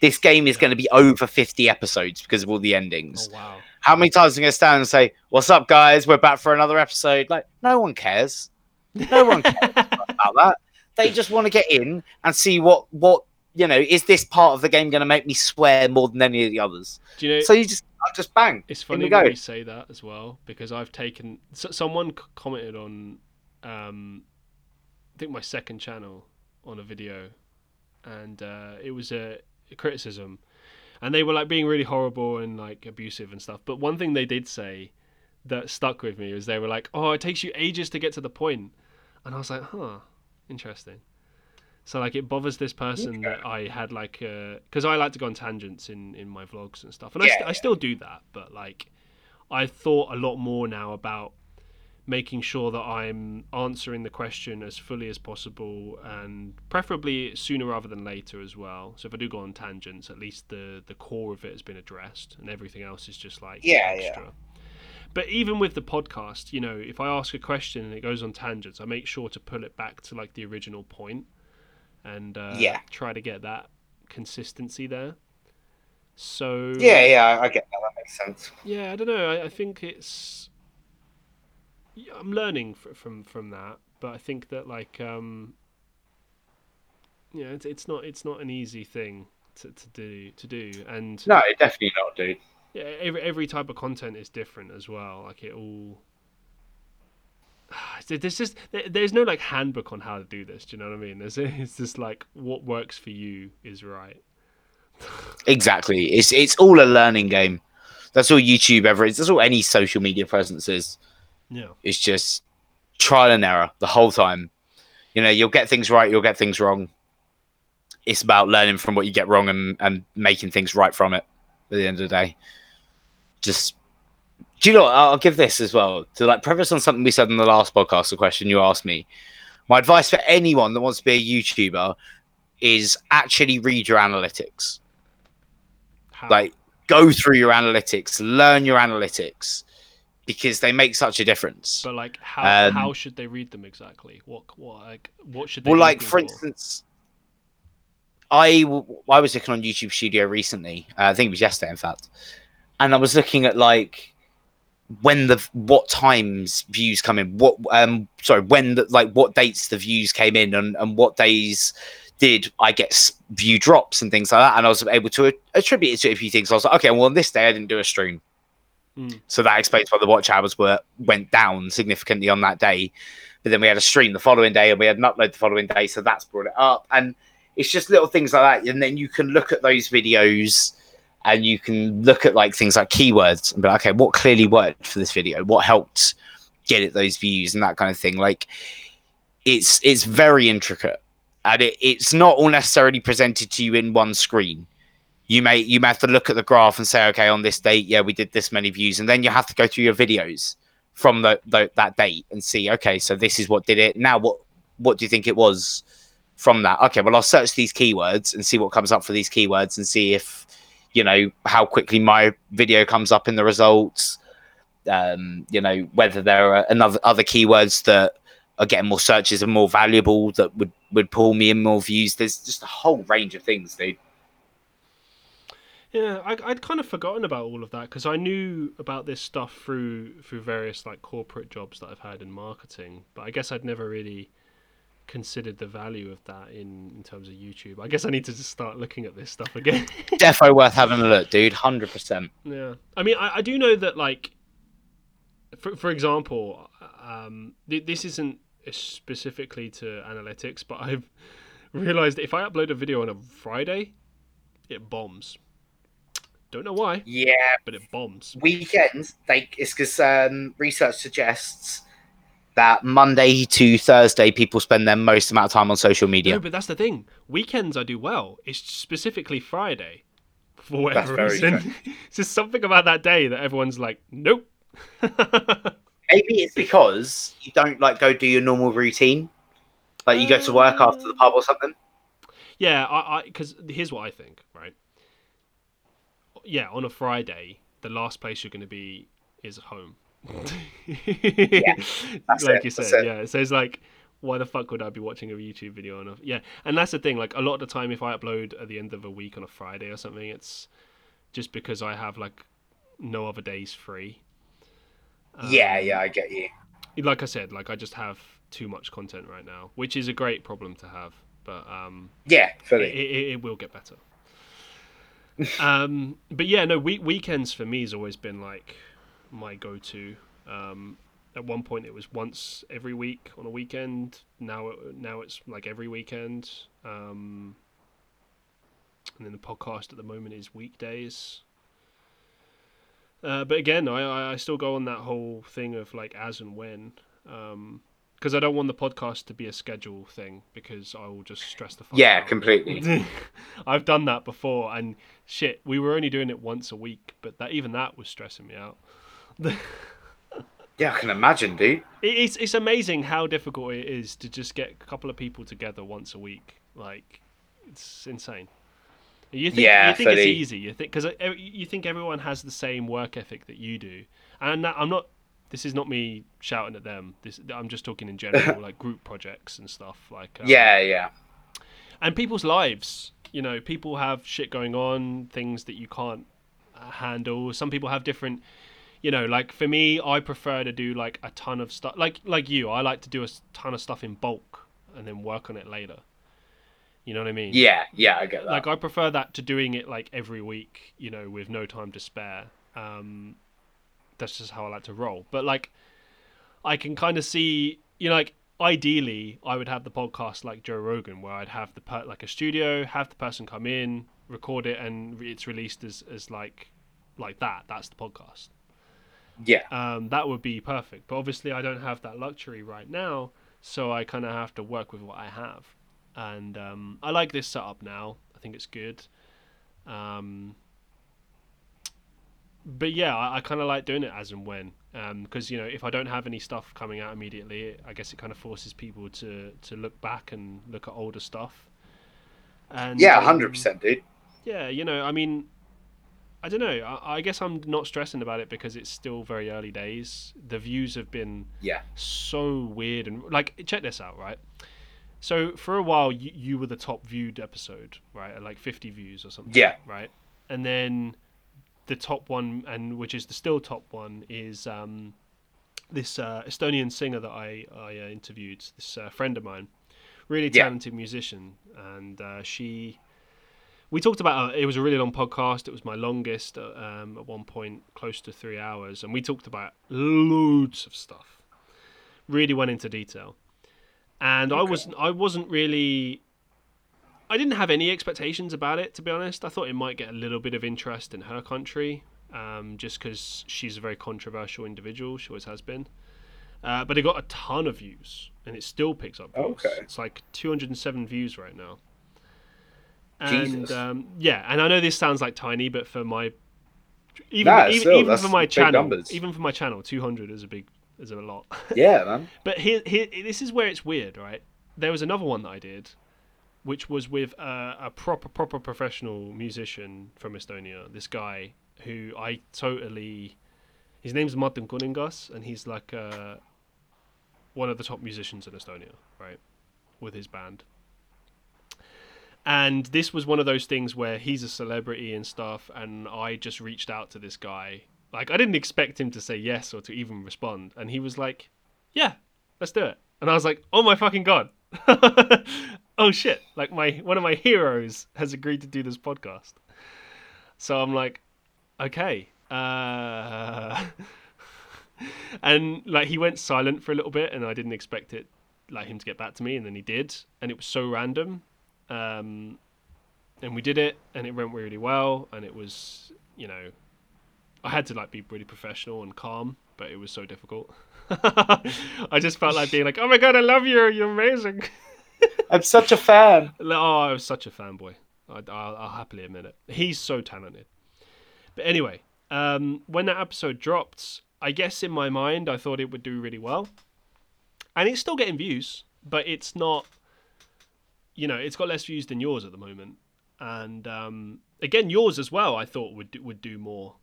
This game is going to be over 50 episodes because of all the endings.
Oh, wow.
How many times am I going to stand and say, What's up, guys? We're back for another episode? Like, no one cares. No one cares. about that. They just want to get in and see what what you know. Is this part of the game going to make me swear more than any of the others?
Do you know?
So you just I just bang.
It's funny that you say that as well because I've taken someone commented on, um, I think my second channel on a video, and uh, it was a, a criticism, and they were like being really horrible and like abusive and stuff. But one thing they did say that stuck with me was they were like, "Oh, it takes you ages to get to the point," and I was like, "Huh, interesting." So like it bothers this person that I had like because uh, I like to go on tangents in in my vlogs and stuff, and yeah, I, st-. I still do that, but like I thought a lot more now about making sure that I'm answering the question as fully as possible and preferably sooner rather than later as well. So if I do go on tangents, at least the the core of it has been addressed and everything else is just like
yeah, extra. Yeah.
But even with the podcast, you know, if I ask a question and it goes on tangents, I make sure to pull it back to like the original point and uh,
yeah.
try to get that consistency there. So
yeah, yeah, I get that. That makes sense.
Yeah, I don't know. I, I think it's I'm learning from from that, but I think that like um, you know, it's, it's not it's not an easy thing to, to do to do, and
no, definitely not, dude.
Yeah, every every type of content is different as well. Like it all. There's just there's no like handbook on how to do this. Do you know what I mean? There's it's just like what works for you is right.
exactly. It's it's all a learning game. That's all YouTube ever is. That's all any social media presence is.
Yeah.
It's just trial and error the whole time. You know, you'll get things right, you'll get things wrong. It's about learning from what you get wrong and, and making things right from it at the end of the day. Just do you know what? I'll give this as well to like preface on something we said in the last podcast, the question you asked me. My advice for anyone that wants to be a YouTuber is actually read your analytics. How? Like go through your analytics, learn your analytics because they make such a difference.
But like, how um, how should they read them exactly? What what like what should they?
Well, like for instance, I I was looking on YouTube Studio recently. Uh, I think it was yesterday, in fact, and I was looking at like when the what times views come in, what um sorry when the, like what dates the views came in, and and what days did I get view drops and things like that, and I was able to attribute it to a few things. I was like, okay, well, on this day I didn't do a stream. Mm. So that explains why the watch hours were went down significantly on that day. But then we had a stream the following day and we had an upload the following day, so that's brought it up. And it's just little things like that. And then you can look at those videos and you can look at like things like keywords and be like, okay, what clearly worked for this video? What helped get it those views and that kind of thing. Like it's it's very intricate. And it, it's not all necessarily presented to you in one screen you may you may have to look at the graph and say, okay, on this date, yeah, we did this many views, and then you have to go through your videos from the, the, that date and see, okay, so this is what did it. Now, what what do you think it was from that? Okay, well, I'll search these keywords and see what comes up for these keywords and see if you know how quickly my video comes up in the results. Um, you know whether there are another other keywords that are getting more searches and more valuable that would would pull me in more views. There's just a whole range of things, dude.
Yeah, I, would kind of forgotten about all of that because I knew about this stuff through through various like corporate jobs that I've had in marketing, but I guess I'd never really considered the value of that in, in terms of YouTube. I guess I need to just start looking at this stuff again.
Defo worth having a look, dude. Hundred percent.
Yeah, I mean, I, I do know that like, for for example, um, th- this isn't specifically to analytics, but I've realized if I upload a video on a Friday, it bombs don't know why.
Yeah,
but it bombs.
Weekends, like, it's because um, research suggests that Monday to Thursday people spend their most amount of time on social media.
No, but that's the thing. Weekends I do well. It's specifically Friday for whatever reason. it's just something about that day that everyone's like, nope.
Maybe it's because you don't like go do your normal routine, like you go to work after the pub or something.
Yeah, I because here's what I think. Right, yeah, on a Friday, the last place you're going to be is home.
Yeah,
like
it,
you said, yeah. So it's like, why the fuck would I be watching a YouTube video on a yeah? And that's the thing. Like a lot of the time, if I upload at the end of a week on a Friday or something, it's just because I have like no other days free.
Um, yeah, yeah, I get you.
Like I said, like I just have too much content right now, which is a great problem to have. But um,
yeah, fully.
It, it, it will get better. um, but yeah, no, week, weekends for me has always been like my go-to. Um, at one point, it was once every week on a weekend. Now, now it's like every weekend. Um, and then the podcast at the moment is weekdays. Uh, but again, I, I still go on that whole thing of like as and when, because um, I don't want the podcast to be a schedule thing because I will just stress the.
Yeah,
out.
completely.
I've done that before, and shit, we were only doing it once a week, but that even that was stressing me out.
Yeah, I can imagine, dude.
It's it's amazing how difficult it is to just get a couple of people together once a week. Like, it's insane. You think, yeah, you think it's easy. You think because you think everyone has the same work ethic that you do, and I'm not. This is not me shouting at them. This I'm just talking in general, like group projects and stuff. Like
um, yeah, yeah.
And people's lives, you know, people have shit going on, things that you can't uh, handle. Some people have different you know like for me i prefer to do like a ton of stuff like like you i like to do a ton of stuff in bulk and then work on it later you know what I mean?
Yeah, yeah, I get that.
Like I prefer that to doing it like every week, you know, with no time to spare. Um, that's just how I like to roll. But like, I can kind of see, you know, like ideally, I would have the podcast like Joe Rogan, where I'd have the per- like a studio, have the person come in, record it, and it's released as as like like that. That's the podcast.
Yeah.
Um, that would be perfect. But obviously, I don't have that luxury right now, so I kind of have to work with what I have and um, I like this setup now. I think it's good. Um, but yeah, I, I kind of like doing it as and when, because um, you know, if I don't have any stuff coming out immediately, I guess it kind of forces people to to look back and look at older stuff.
And yeah, um, hundred percent, dude.
Yeah, you know, I mean, I don't know. I, I, guess I'm not stressing about it because it's still very early days. The views have been
yeah
so weird and like check this out, right? So for a while, you, you were the top viewed episode, right? At like 50 views or something.
Yeah.
Right. And then the top one, and which is the still top one, is um, this uh, Estonian singer that I I uh, interviewed. This uh, friend of mine, really talented yeah. musician, and uh, she. We talked about uh, it was a really long podcast. It was my longest uh, um, at one point, close to three hours, and we talked about loads of stuff. Really went into detail and okay. I wasn't I wasn't really I didn't have any expectations about it to be honest. I thought it might get a little bit of interest in her country, um, just because she's a very controversial individual. She always has been. Uh, but it got a ton of views, and it still picks up. Views. Okay, it's like 207 views right now. And um, yeah, and I know this sounds like tiny, but for my even nah, even, still, even for my channel, numbers. even for my channel, 200 is a big is a lot.
Yeah, man.
but here, here, this is where it's weird, right? There was another one that I did, which was with a, a proper, proper professional musician from Estonia. This guy who I totally, his name's Martin Kuningas, and he's like uh, one of the top musicians in Estonia, right? With his band. And this was one of those things where he's a celebrity and stuff, and I just reached out to this guy like I didn't expect him to say yes or to even respond, and he was like, "Yeah, let's do it." And I was like, "Oh my fucking god!" oh shit! Like my one of my heroes has agreed to do this podcast. So I'm like, okay. Uh... and like he went silent for a little bit, and I didn't expect it like him to get back to me, and then he did, and it was so random. Um, and we did it, and it went really well, and it was you know I had to like be really professional and calm, but it was so difficult. I just felt like being like, "Oh my god, I love you! You're amazing."
I'm such a fan.
Oh, I was such a fanboy. I, will I'll happily admit it. He's so talented. But anyway, um, when that episode dropped, I guess in my mind I thought it would do really well, and it's still getting views, but it's not. You know, it's got less views than yours at the moment, and um, again, yours as well. I thought would would do more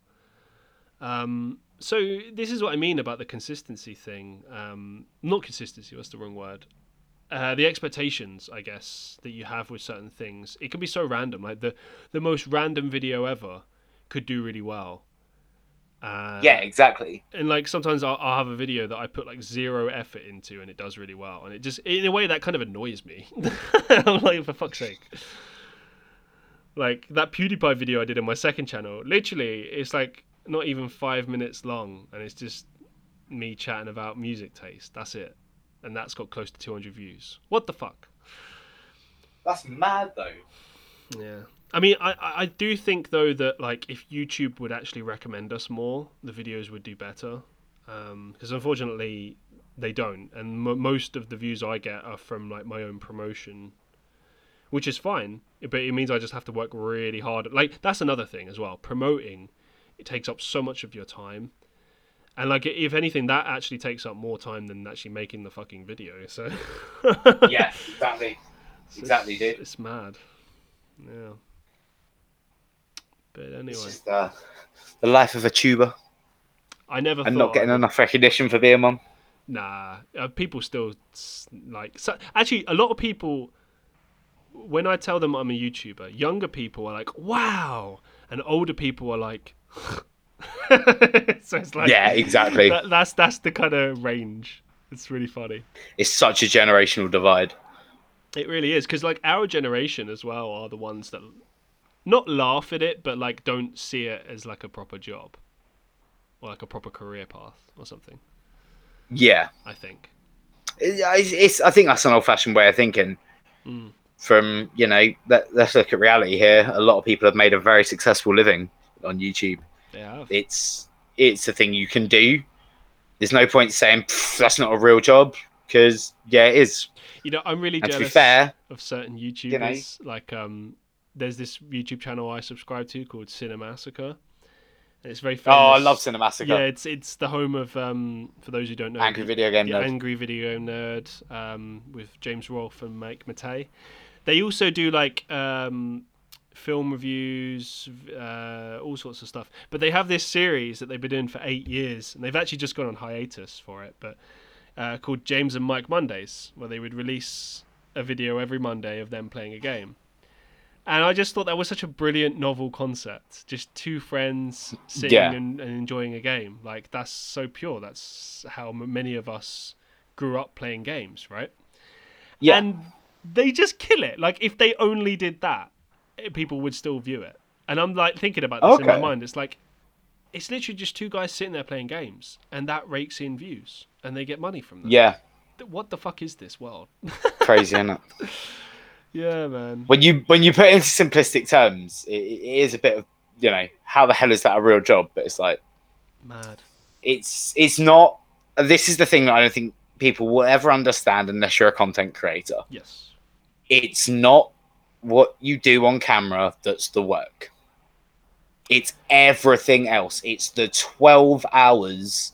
um, so this is what I mean about the consistency thing. Um, not consistency. What's the wrong word? Uh, the expectations, I guess, that you have with certain things. It can be so random. Like the the most random video ever could do really well,
Uh, yeah, exactly.
And like sometimes I'll, I'll, have a video that I put like zero effort into, and it does really well. And it just, in a way, that kind of annoys me. I'm like, for fuck's sake. Like that PewDiePie video I did on my second channel, literally, it's like not even five minutes long, and it's just me chatting about music taste. That's it, and that's got close to 200 views. What the fuck?
That's mad, though.
Yeah. I mean, I, I do think though that like if YouTube would actually recommend us more, the videos would do better. Because um, unfortunately, they don't, and m- most of the views I get are from like my own promotion, which is fine. But it means I just have to work really hard. Like that's another thing as well. Promoting, it takes up so much of your time, and like if anything, that actually takes up more time than actually making the fucking video. So
yeah, exactly, exactly,
it's,
dude.
It's mad. Yeah. But anyway,
uh, the life of a tuber.
I never
and not getting
I'd...
enough recognition for being one.
Nah, uh, people still like. So, actually, a lot of people, when I tell them I'm a YouTuber, younger people are like, "Wow," and older people are like. so it's like
yeah, exactly.
That, that's that's the kind of range. It's really funny.
It's such a generational divide.
It really is because like our generation as well are the ones that not laugh at it, but like don't see it as like a proper job or like a proper career path or something.
Yeah,
I think.
It's, it's I think that's an old-fashioned way of thinking.
Mm.
From you know, let, let's look at reality here. A lot of people have made a very successful living on YouTube.
Yeah,
it's it's a thing you can do. There's no point saying that's not a real job because yeah, it is.
You know, I'm really and jealous
fair,
of certain YouTubers. You know, like um, there's this YouTube channel I subscribe to called Cinemassacre. And it's very famous.
Oh, I love Cinemassacre.
Yeah, it's it's the home of um, for those who don't know,
Angry Video Game Nerd.
Angry Video Nerd um, with James Rolfe and Mike Matei. They also do like um, film reviews, uh, all sorts of stuff. But they have this series that they've been doing for eight years, and they've actually just gone on hiatus for it. But uh, called James and Mike Mondays, where they would release a video every Monday of them playing a game. And I just thought that was such a brilliant novel concept. Just two friends sitting yeah. and, and, enjoying a game. Like that's so pure. That's how many of us grew up playing games, right?
Yeah.
And they just kill it. Like if they only did that, people would still view it. And I'm like thinking about this okay. in my mind. It's like it's literally just two guys sitting there playing games, and that rakes in views, and they get money from them.
Yeah.
What the fuck is this world?
Crazy, isn't it?
Yeah, man.
When you when you put it into simplistic terms, it, it is a bit of you know how the hell is that a real job? But it's like
mad.
It's it's not. This is the thing that I don't think people will ever understand unless you're a content creator.
Yes.
It's not what you do on camera that's the work. It's everything else. It's the 12 hours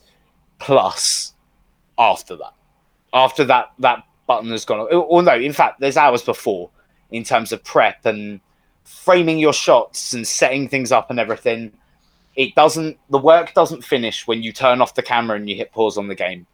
plus after that. After that that button has gone. Or no, in fact, there's hours before in terms of prep and framing your shots and setting things up and everything. It doesn't. The work doesn't finish when you turn off the camera and you hit pause on the game.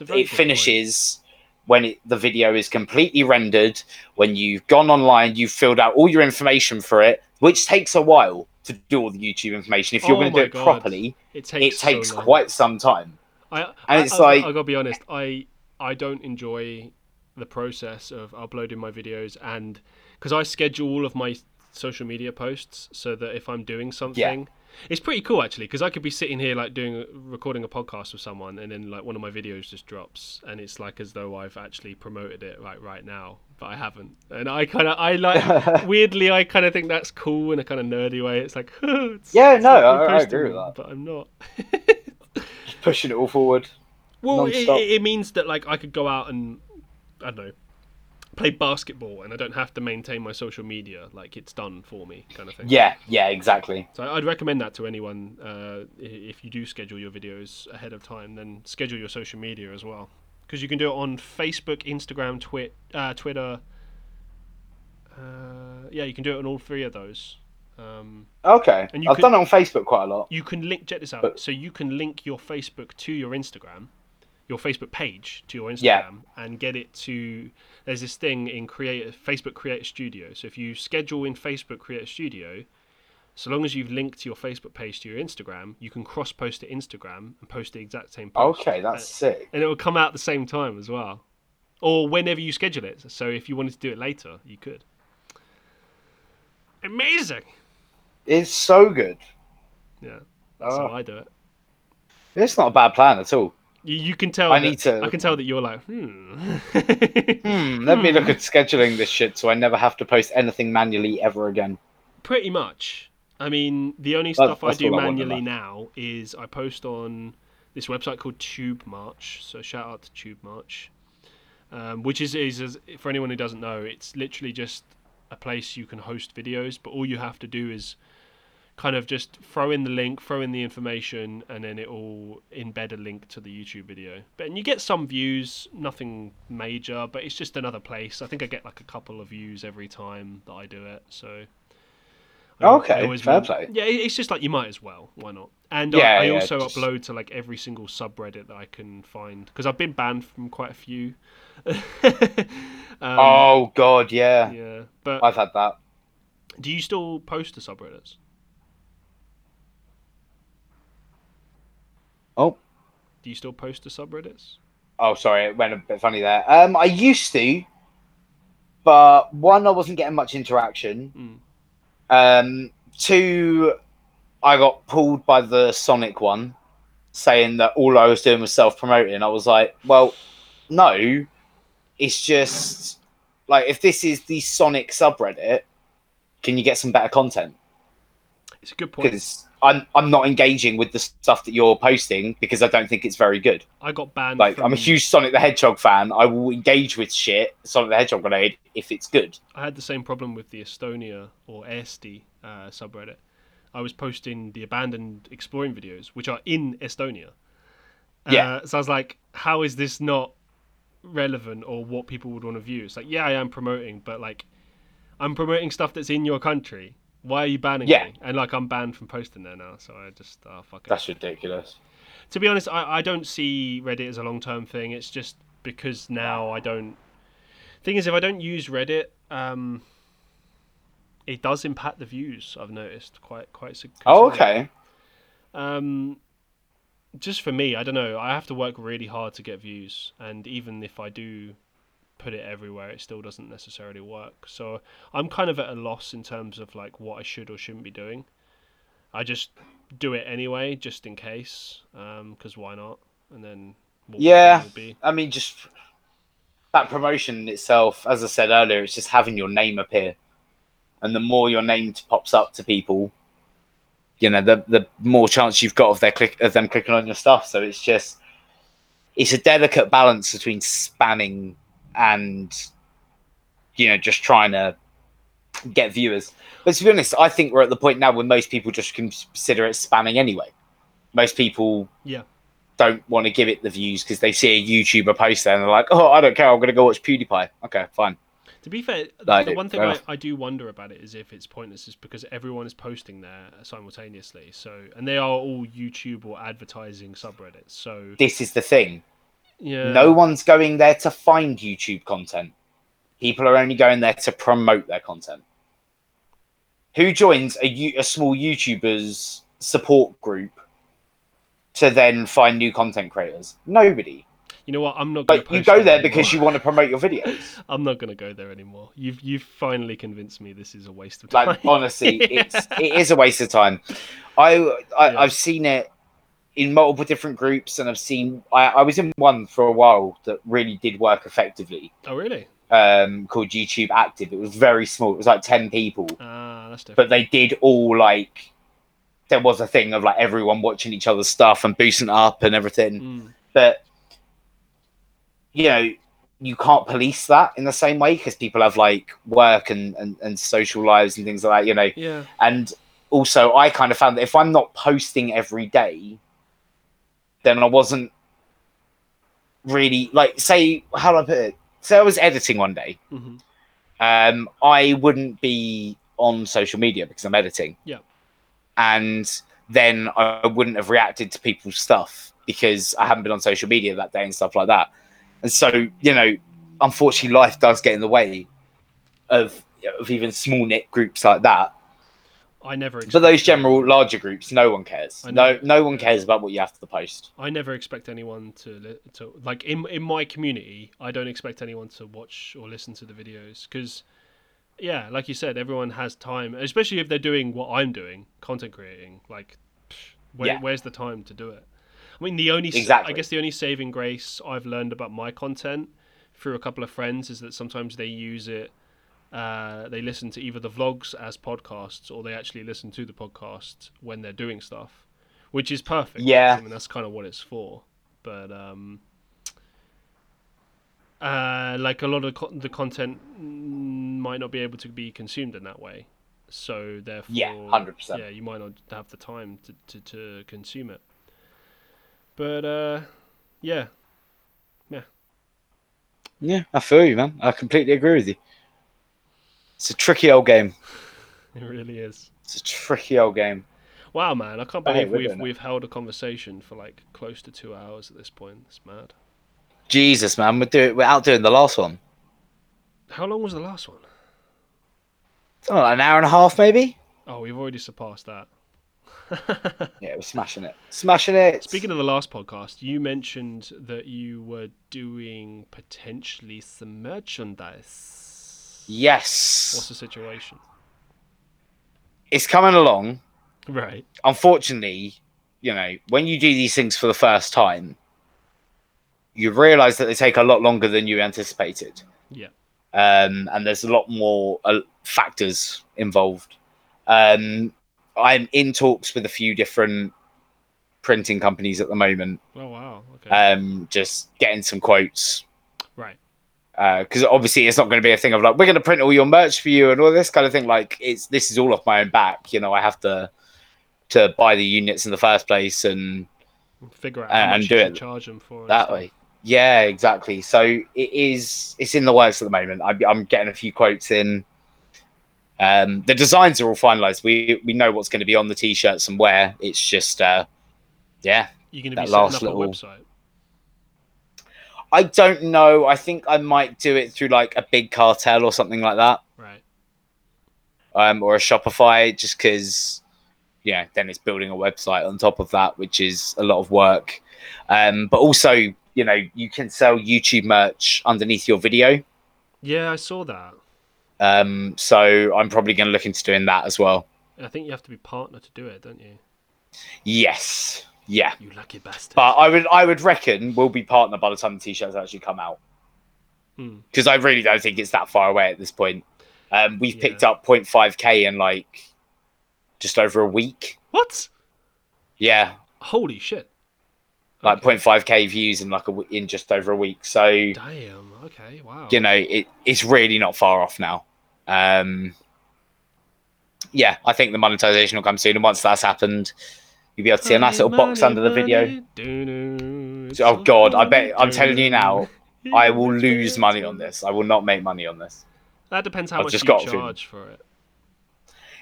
It finishes point. when it, the video is completely rendered. When you've gone online, you've filled out all your information for it, which takes a while to do all the YouTube information. If you're oh going to do it God. properly, it takes, it takes so quite some time.
I, and I, it's I, like I gotta be honest. I I don't enjoy the process of uploading my videos and because I schedule all of my social media posts so that if I'm doing something, yeah. it's pretty cool actually because I could be sitting here like doing recording a podcast with someone and then like one of my videos just drops and it's like as though I've actually promoted it right right now, but I haven't. And I kind of I like weirdly I kind of think that's cool in a kind of nerdy way. It's like it's,
yeah, it's no, I, I, agree with that,
but I'm not.
just pushing it all forward.
Well, it, it means that like I could go out and I don't know, play basketball and I don't have to maintain my social media. Like it's done for me, kind of thing.
Yeah, yeah, exactly.
So I'd recommend that to anyone. Uh, if you do schedule your videos ahead of time, then schedule your social media as well, because you can do it on Facebook, Instagram, Twi- uh, Twitter. Uh, yeah, you can do it on all three of those. Um,
okay, and I've can, done it on Facebook quite a lot.
You can link. Check this out. But, so you can link your Facebook to your Instagram your Facebook page to your Instagram yeah. and get it to. There's this thing in create Facebook Creator Studio. So if you schedule in Facebook Creator Studio, so long as you've linked your Facebook page to your Instagram, you can cross post to Instagram and post the exact same post.
Okay, that's
and,
sick.
And it will come out at the same time as well. Or whenever you schedule it. So if you wanted to do it later, you could. Amazing.
It's so good.
Yeah. That's oh. how I do it.
It's not a bad plan at all.
You, you can tell. I that, need to. I can tell that you're like, hmm.
hmm. Let me look at scheduling this shit so I never have to post anything manually ever again.
Pretty much. I mean, the only stuff I do manually now is I post on this website called Tube March. So shout out to Tube March, um, which is, is, is for anyone who doesn't know, it's literally just a place you can host videos, but all you have to do is kind of just throw in the link, throw in the information, and then it will embed a link to the YouTube video. But and you get some views, nothing major, but it's just another place. I think I get like a couple of views every time that I do it. So
okay, fair play.
Yeah, it's just like you might as well. Why not? And yeah, I, I yeah, also just... upload to like every single subreddit that I can find because I've been banned from quite a few.
um, oh God, yeah,
yeah. But
I've had that.
Do you still post to subreddits?
Oh.
Do you still post to subreddits?
Oh, sorry, it went a bit funny there. Um, I used to, but one, I wasn't getting much interaction. Mm um, two, I got pulled by the Sonic one, saying that all I was doing was self promoting. I was like, well, no, it's just like if this is the Sonic subreddit, can you get some better content?
It's a good point.
Because I'm I'm not engaging with the stuff that you're posting because I don't think it's very good.
I got banned.
Like
from...
I'm a huge Sonic the Hedgehog fan. I will engage with shit Sonic the Hedgehog related if it's good.
I had the same problem with the Estonia or Eesti uh, subreddit. I was posting the abandoned exploring videos, which are in Estonia. Uh, yeah. So I was like, how is this not relevant or what people would want to view? It's like, yeah, I am promoting, but like, I'm promoting stuff that's in your country why are you banning yeah. me? And like I'm banned from posting there now, so I just oh fuck it.
That's ridiculous.
To be honest, I, I don't see Reddit as a long term thing. It's just because now I don't. Thing is, if I don't use Reddit, um, it does impact the views. I've noticed quite quite.
Oh, okay.
Um, just for me, I don't know. I have to work really hard to get views, and even if I do put it everywhere, it still doesn't necessarily work. So I'm kind of at a loss in terms of like what I should or shouldn't be doing. I just do it anyway, just in case, because um, why not? And then
yeah, I mean, just that promotion itself, as I said earlier, it's just having your name appear, and the more your name pops up to people, you know, the the more chance you've got of their click of them clicking on your stuff. So it's just it's a delicate balance between spanning and you know just trying to get viewers. But to be honest, I think we're at the point now where most people just consider it spamming anyway. Most people
yeah
don't want to give it the views because they see a YouTuber post there and they're like, oh, I don't care, I'm going to go watch PewDiePie. Okay, fine.
To be fair, the one thing I, I, do wonder about it is if it's pointless, is because everyone is posting there simultaneously. So, and they are all YouTube or advertising subreddits. So
this is the thing.
Yeah.
No one's going there to find YouTube content. People are only going there to promote their content. Who joins a, a small YouTuber's support group to then find new content creators? Nobody.
You know what? I'm not.
But you go there because you want to promote your videos.
I'm not going to go there anymore. You've you've finally convinced me this is a waste of time.
Like honestly, it's it is a waste of time. I, I yeah. I've seen it in multiple different groups, and I've seen. I, I was in one for a while that really did work effectively.
Oh, really?
Um, called YouTube Active. It was very small. It was like ten people.
Ah, that's different.
But they did all like. There was a thing of like everyone watching each other's stuff and boosting up and everything. Mm. But you know, you can't police that in the same way because people have like work and, and, and social lives and things like that, you know.
Yeah.
And also, I kind of found that if I'm not posting every day, then I wasn't really like say how do I put it? Say I was editing one day.
Mm-hmm.
Um, I wouldn't be on social media because I'm editing.
Yeah.
And then I wouldn't have reacted to people's stuff because I haven't been on social media that day and stuff like that. And so, you know, unfortunately, life does get in the way of of even small knit groups like that.
I never.
For those general larger groups, no one cares. no, no one cares about what you have to post.
I never expect anyone to to like in in my community. I don't expect anyone to watch or listen to the videos because, yeah, like you said, everyone has time, especially if they're doing what I'm doing, content creating. Like, where, yeah. where's the time to do it? I mean, the only exactly. I guess the only saving grace I've learned about my content through a couple of friends is that sometimes they use it uh, they listen to either the vlogs as podcasts or they actually listen to the podcast when they're doing stuff, which is perfect.
Yeah,
I mean that's kind of what it's for. But um, uh, like a lot of co- the content might not be able to be consumed in that way, so therefore,
yeah, hundred percent.
Yeah, you might not have the time to to, to consume it. But uh, yeah, yeah,
yeah. I feel you, man. I completely agree with you. It's a tricky old game.
It really is.
It's a tricky old game.
Wow, man! I can't believe we've we've held a conversation for like close to two hours at this point. It's mad.
Jesus, man, we're doing we're out doing the last one.
How long was the last one?
Oh, an hour and a half, maybe.
Oh, we've already surpassed that.
yeah, we're smashing it, smashing it.
Speaking of the last podcast, you mentioned that you were doing potentially some merchandise.
Yes.
What's the situation?
It's coming along.
Right.
Unfortunately, you know, when you do these things for the first time, you realize that they take a lot longer than you anticipated.
Yeah.
Um, and there's a lot more uh, factors involved. Um, I'm in talks with a few different printing companies at the moment.
Oh wow! Okay.
Um, just getting some quotes. Because uh, obviously it's not going to be a thing of like we're going to print all your merch for you and all this kind of thing. Like it's this is all off my own back. You know, I have to to buy the units in the first place and
figure out and, and do it charge them for
that way. Yeah, exactly. So it is. It's in the works at the moment. I, I'm getting a few quotes in. Um, the designs are all finalized. We we know what's going to be on the t-shirts and where. It's just, uh, yeah.
You're going to be setting up little... a website.
I don't know. I think I might do it through like a big cartel or something like that.
Right.
Um, or a Shopify, just because, yeah, then it's building a website on top of that, which is a lot of work. Um, but also, you know, you can sell YouTube merch underneath your video.
Yeah, I saw that.
Um, so I'm probably going to look into doing that as well.
I think you have to be partner to do it, don't you?
Yes. Yeah.
You lucky bastard.
But I would I would reckon we'll be partner by the time the t-shirts actually come out. Because hmm. I really don't think it's that far away at this point. Um, we've yeah. picked up 0.5k in like just over a week.
What?
Yeah.
Holy shit.
Like okay. 0.5k views in like a in just over a week. So
damn. Okay. Wow.
You know, it it's really not far off now. Um, yeah, I think the monetization will come soon, and once that's happened, You'll be able to see a nice little box under the video. Oh god, I bet I'm telling you now, I will lose money on this. I will not make money on this.
That depends how I've much just you got charge to. for it.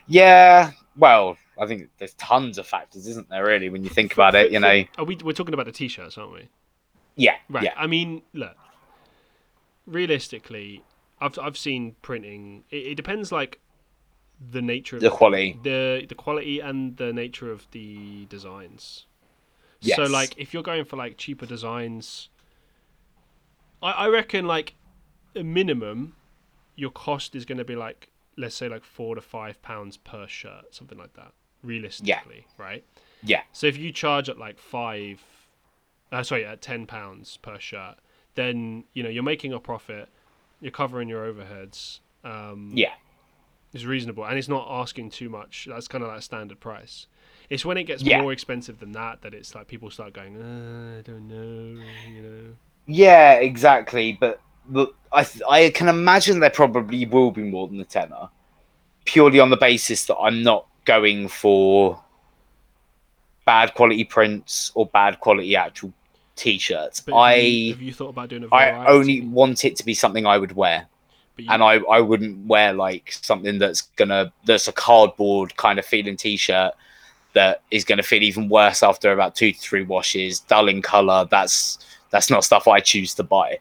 Yeah, well, I think there's tons of factors, isn't there? Really, when you think about it, you know.
Are we? We're talking about the t-shirts, aren't we?
Yeah.
Right.
Yeah.
I mean, look. Realistically, I've I've seen printing. It, it depends, like the nature of
the quality,
the the quality and the nature of the designs. Yes. So like if you're going for like cheaper designs, I, I reckon like a minimum, your cost is going to be like let's say like four to five pounds per shirt, something like that. Realistically,
yeah.
right?
Yeah.
So if you charge at like five, uh, sorry, at ten pounds per shirt, then you know you're making a profit, you're covering your overheads. Um,
yeah
is reasonable and it's not asking too much. That's kind of like standard price. It's when it gets yeah. more expensive than that that it's like people start going, uh, I don't know, you know.
Yeah, exactly. But look, I th- I can imagine there probably will be more than a tenner, purely on the basis that I'm not going for bad quality prints or bad quality actual t-shirts. I
have you, have you thought about doing a
I only want it to be something I would wear you... and I, I wouldn't wear like something that's gonna that's a cardboard kind of feeling t-shirt that is gonna feel even worse after about two to three washes, dull in color. That's that's not stuff I choose to buy.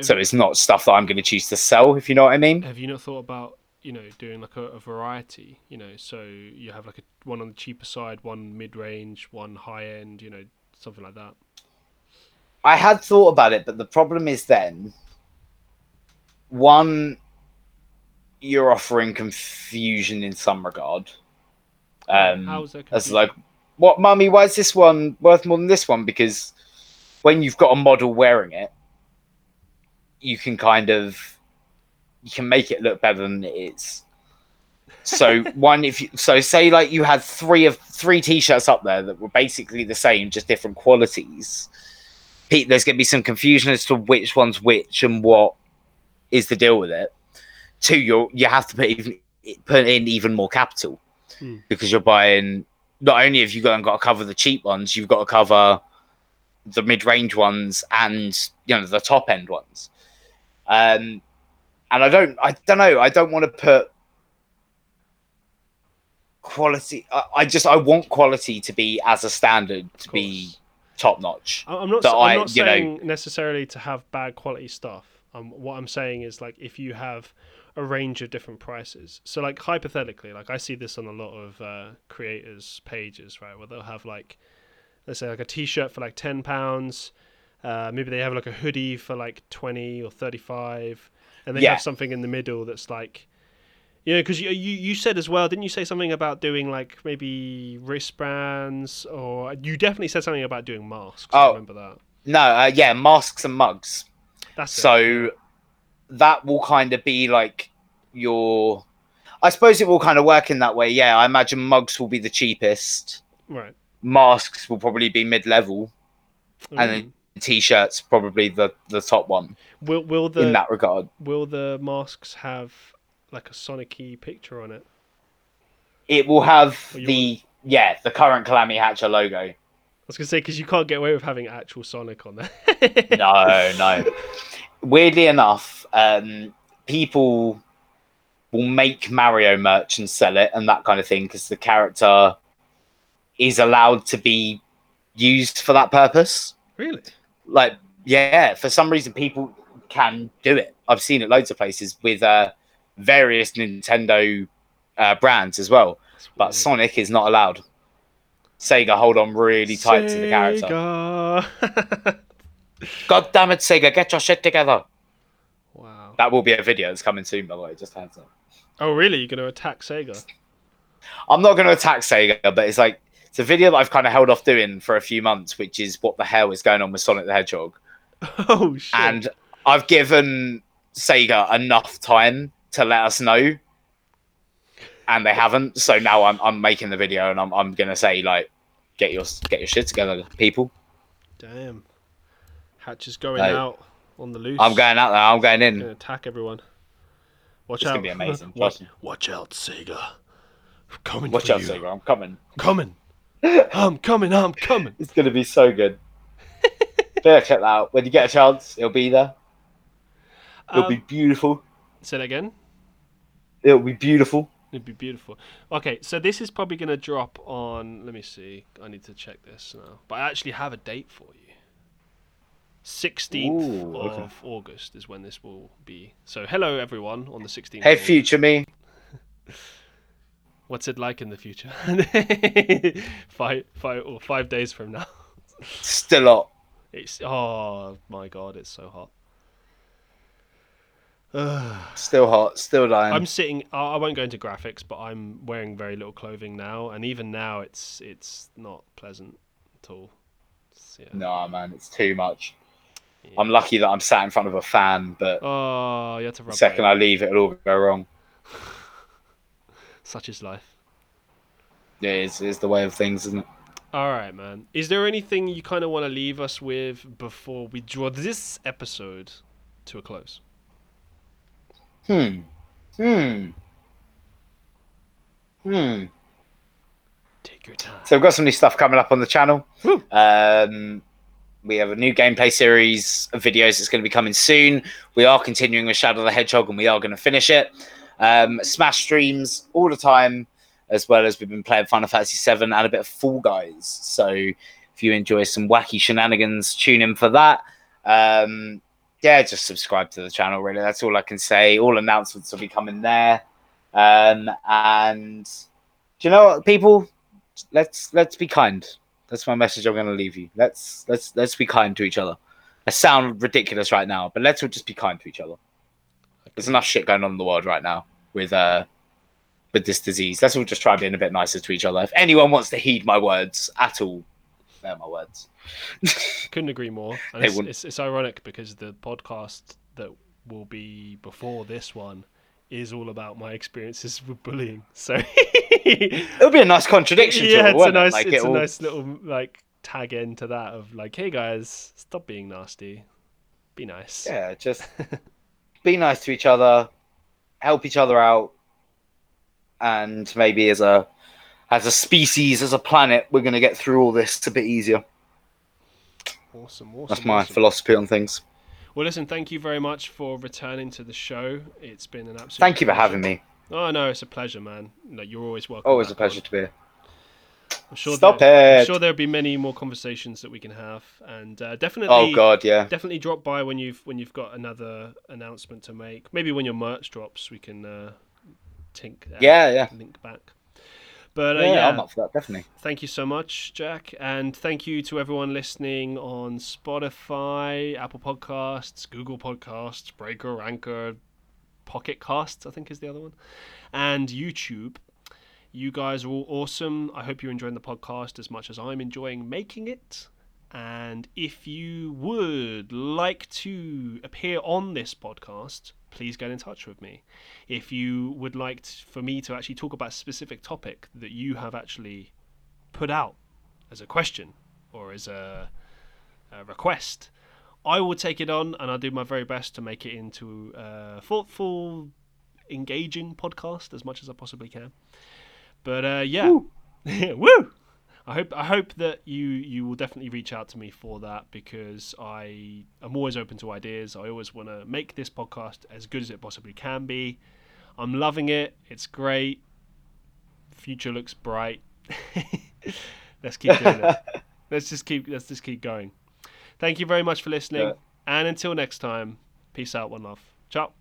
so it's not stuff that I'm going to choose to sell, if you know what I mean.
Have you not thought about you know doing like a, a, variety you know so you have like a one on the cheaper side one mid-range one high end you know something like that
i had thought about it but the problem is then one you're offering confusion in some regard um as like what mummy why is this one worth more than this one because when you've got a model wearing it you can kind of you can make it look better than it is. So one, if you, so, say like you had three of three t-shirts up there that were basically the same, just different qualities. Pete, there's going to be some confusion as to which one's which and what is the deal with it. Two, you you have to put even put in even more capital hmm. because you're buying. Not only have you got got to cover the cheap ones, you've got to cover the mid-range ones and you know the top end ones. Um, and I don't, I don't know, I don't want to put quality. I, I, just, I want quality to be as a standard to be top notch.
I'm not, I'm I, not saying know, necessarily to have bad quality stuff. Um, what I'm saying is like if you have a range of different prices. So like hypothetically, like I see this on a lot of uh, creators' pages, right, where they'll have like, let's say like a T-shirt for like ten pounds. Uh, maybe they have like a hoodie for like twenty or thirty-five and then yeah. you have something in the middle that's like you know because you, you you said as well didn't you say something about doing like maybe wristbands or you definitely said something about doing masks oh, I remember that
no uh, yeah masks and mugs that's so it. that will kind of be like your I suppose it will kind of work in that way yeah. I imagine mugs will be the cheapest.
Right.
Masks will probably be mid-level. Mm. and then t-shirts probably the the top one.
Will will the
in that regard.
will the masks have like a sonic picture on it?
It will have the yeah the current Calamity Hatcher logo
was gonna say because you can't get away with having actual sonic on there.
No no. Weirdly enough um people will make mario merch and sell it and that kind of thing because the character is allowed to be used for that purpose.
Really?
Like yeah, for some reason people can do it. I've seen it loads of places with uh, various Nintendo uh, brands as well, but Sonic is not allowed. Sega hold on really tight Sega. to the character. God damn it, Sega, get your shit together.
Wow.
That will be a video that's coming soon, by the way. Just hands up.
Oh, really? You're going to attack Sega?
I'm not going to attack Sega, but it's like it's a video that I've kind of held off doing for a few months, which is what the hell is going on with Sonic the Hedgehog.
Oh shit!
And I've given Sega enough time to let us know, and they haven't. So now I'm I'm making the video, and I'm I'm gonna say like, get your get your shit together, people.
Damn, Hatch is going out on the loose.
I'm going out there. I'm going in.
Gonna attack everyone. Watch
it's
out!
It's gonna be amazing.
watch, watch out, Sega. I'm coming. To you.
Watch out,
you.
Sega. I'm coming.
I'm coming. I'm coming, I'm coming.
It's going to be so good. yeah, check that out. When you get a chance, it'll be there. It'll um, be beautiful.
Say that again.
It'll be beautiful.
It'd be beautiful. Okay, so this is probably going to drop on. Let me see. I need to check this now. But I actually have a date for you. 16th Ooh, of okay. August is when this will be. So, hello everyone on the 16th.
Hey, future me.
What's it like in the future? five, five, or five days from now.
Still hot.
It's oh my god, it's so
hot. still hot, still dying.
I'm sitting. I won't go into graphics, but I'm wearing very little clothing now, and even now, it's it's not pleasant at all.
Yeah. No, man, it's too much. Yeah. I'm lucky that I'm sat in front of a fan, but
oh, you have to rub
the second I leave, it'll all go wrong.
Such is life.
Yeah, it's, it's the way of things, isn't it?
All right, man. Is there anything you kind of want to leave us with before we draw this episode to a close?
Hmm. Hmm. Hmm.
Take your time.
So we've got some new stuff coming up on the channel. Um, we have a new gameplay series of videos that's going to be coming soon. We are continuing with Shadow the Hedgehog, and we are going to finish it. Um, Smash streams all the time, as well as we've been playing Final Fantasy VII and a bit of Fall Guys. So if you enjoy some wacky shenanigans, tune in for that. Um, yeah, just subscribe to the channel. Really, that's all I can say. All announcements will be coming there. Um, and do you know what, people? Let's let's be kind. That's my message. I'm going to leave you. Let's let's let's be kind to each other. I sound ridiculous right now, but let's all just be kind to each other. There's enough shit going on in the world right now with uh with this disease. Let's all just try being a bit nicer to each other. If anyone wants to heed my words at all, my words.
Couldn't agree more. And it's, it's, it's ironic because the podcast that will be before this one is all about my experiences with bullying. So
it'll be a nice contradiction. Yeah,
it's a nice, like it's a nice little like tag end into that of like, hey guys, stop being nasty, be nice.
Yeah, just be nice to each other, help each other out, and maybe as a as a species, as a planet, we're going to get through all this a bit easier.
Awesome, awesome.
That's my
awesome.
philosophy on things.
Well, listen, thank you very much for returning to the show. It's been an absolute.
Thank you for having me.
Oh no, it's a pleasure, man. No, you're always welcome.
Always a pleasure on. to be here.
I'm sure Stop there, it. I'm sure there'll be many more conversations that we can have, and uh, definitely.
Oh God, yeah.
Definitely drop by when you've when you've got another announcement to make. Maybe when your merch drops, we can uh, tink.
Uh, yeah, yeah.
Link back. But
uh, yeah, yeah, I'm up for that, definitely.
Thank you so much, Jack. And thank you to everyone listening on Spotify, Apple Podcasts, Google Podcasts, Breaker, Anchor, Pocket Casts, I think is the other one, and YouTube. You guys are all awesome. I hope you're enjoying the podcast as much as I'm enjoying making it. And if you would like to appear on this podcast, please get in touch with me. If you would like to, for me to actually talk about a specific topic that you have actually put out as a question or as a, a request, I will take it on and I'll do my very best to make it into a thoughtful, engaging podcast as much as I possibly can. But uh, yeah, woo! woo! I hope I hope that you you will definitely reach out to me for that because I am always open to ideas. I always want to make this podcast as good as it possibly can be. I'm loving it. It's great. Future looks bright. let's keep doing it. Let's just keep let's just keep going. Thank you very much for listening. Yeah. And until next time, peace out, one love. Ciao.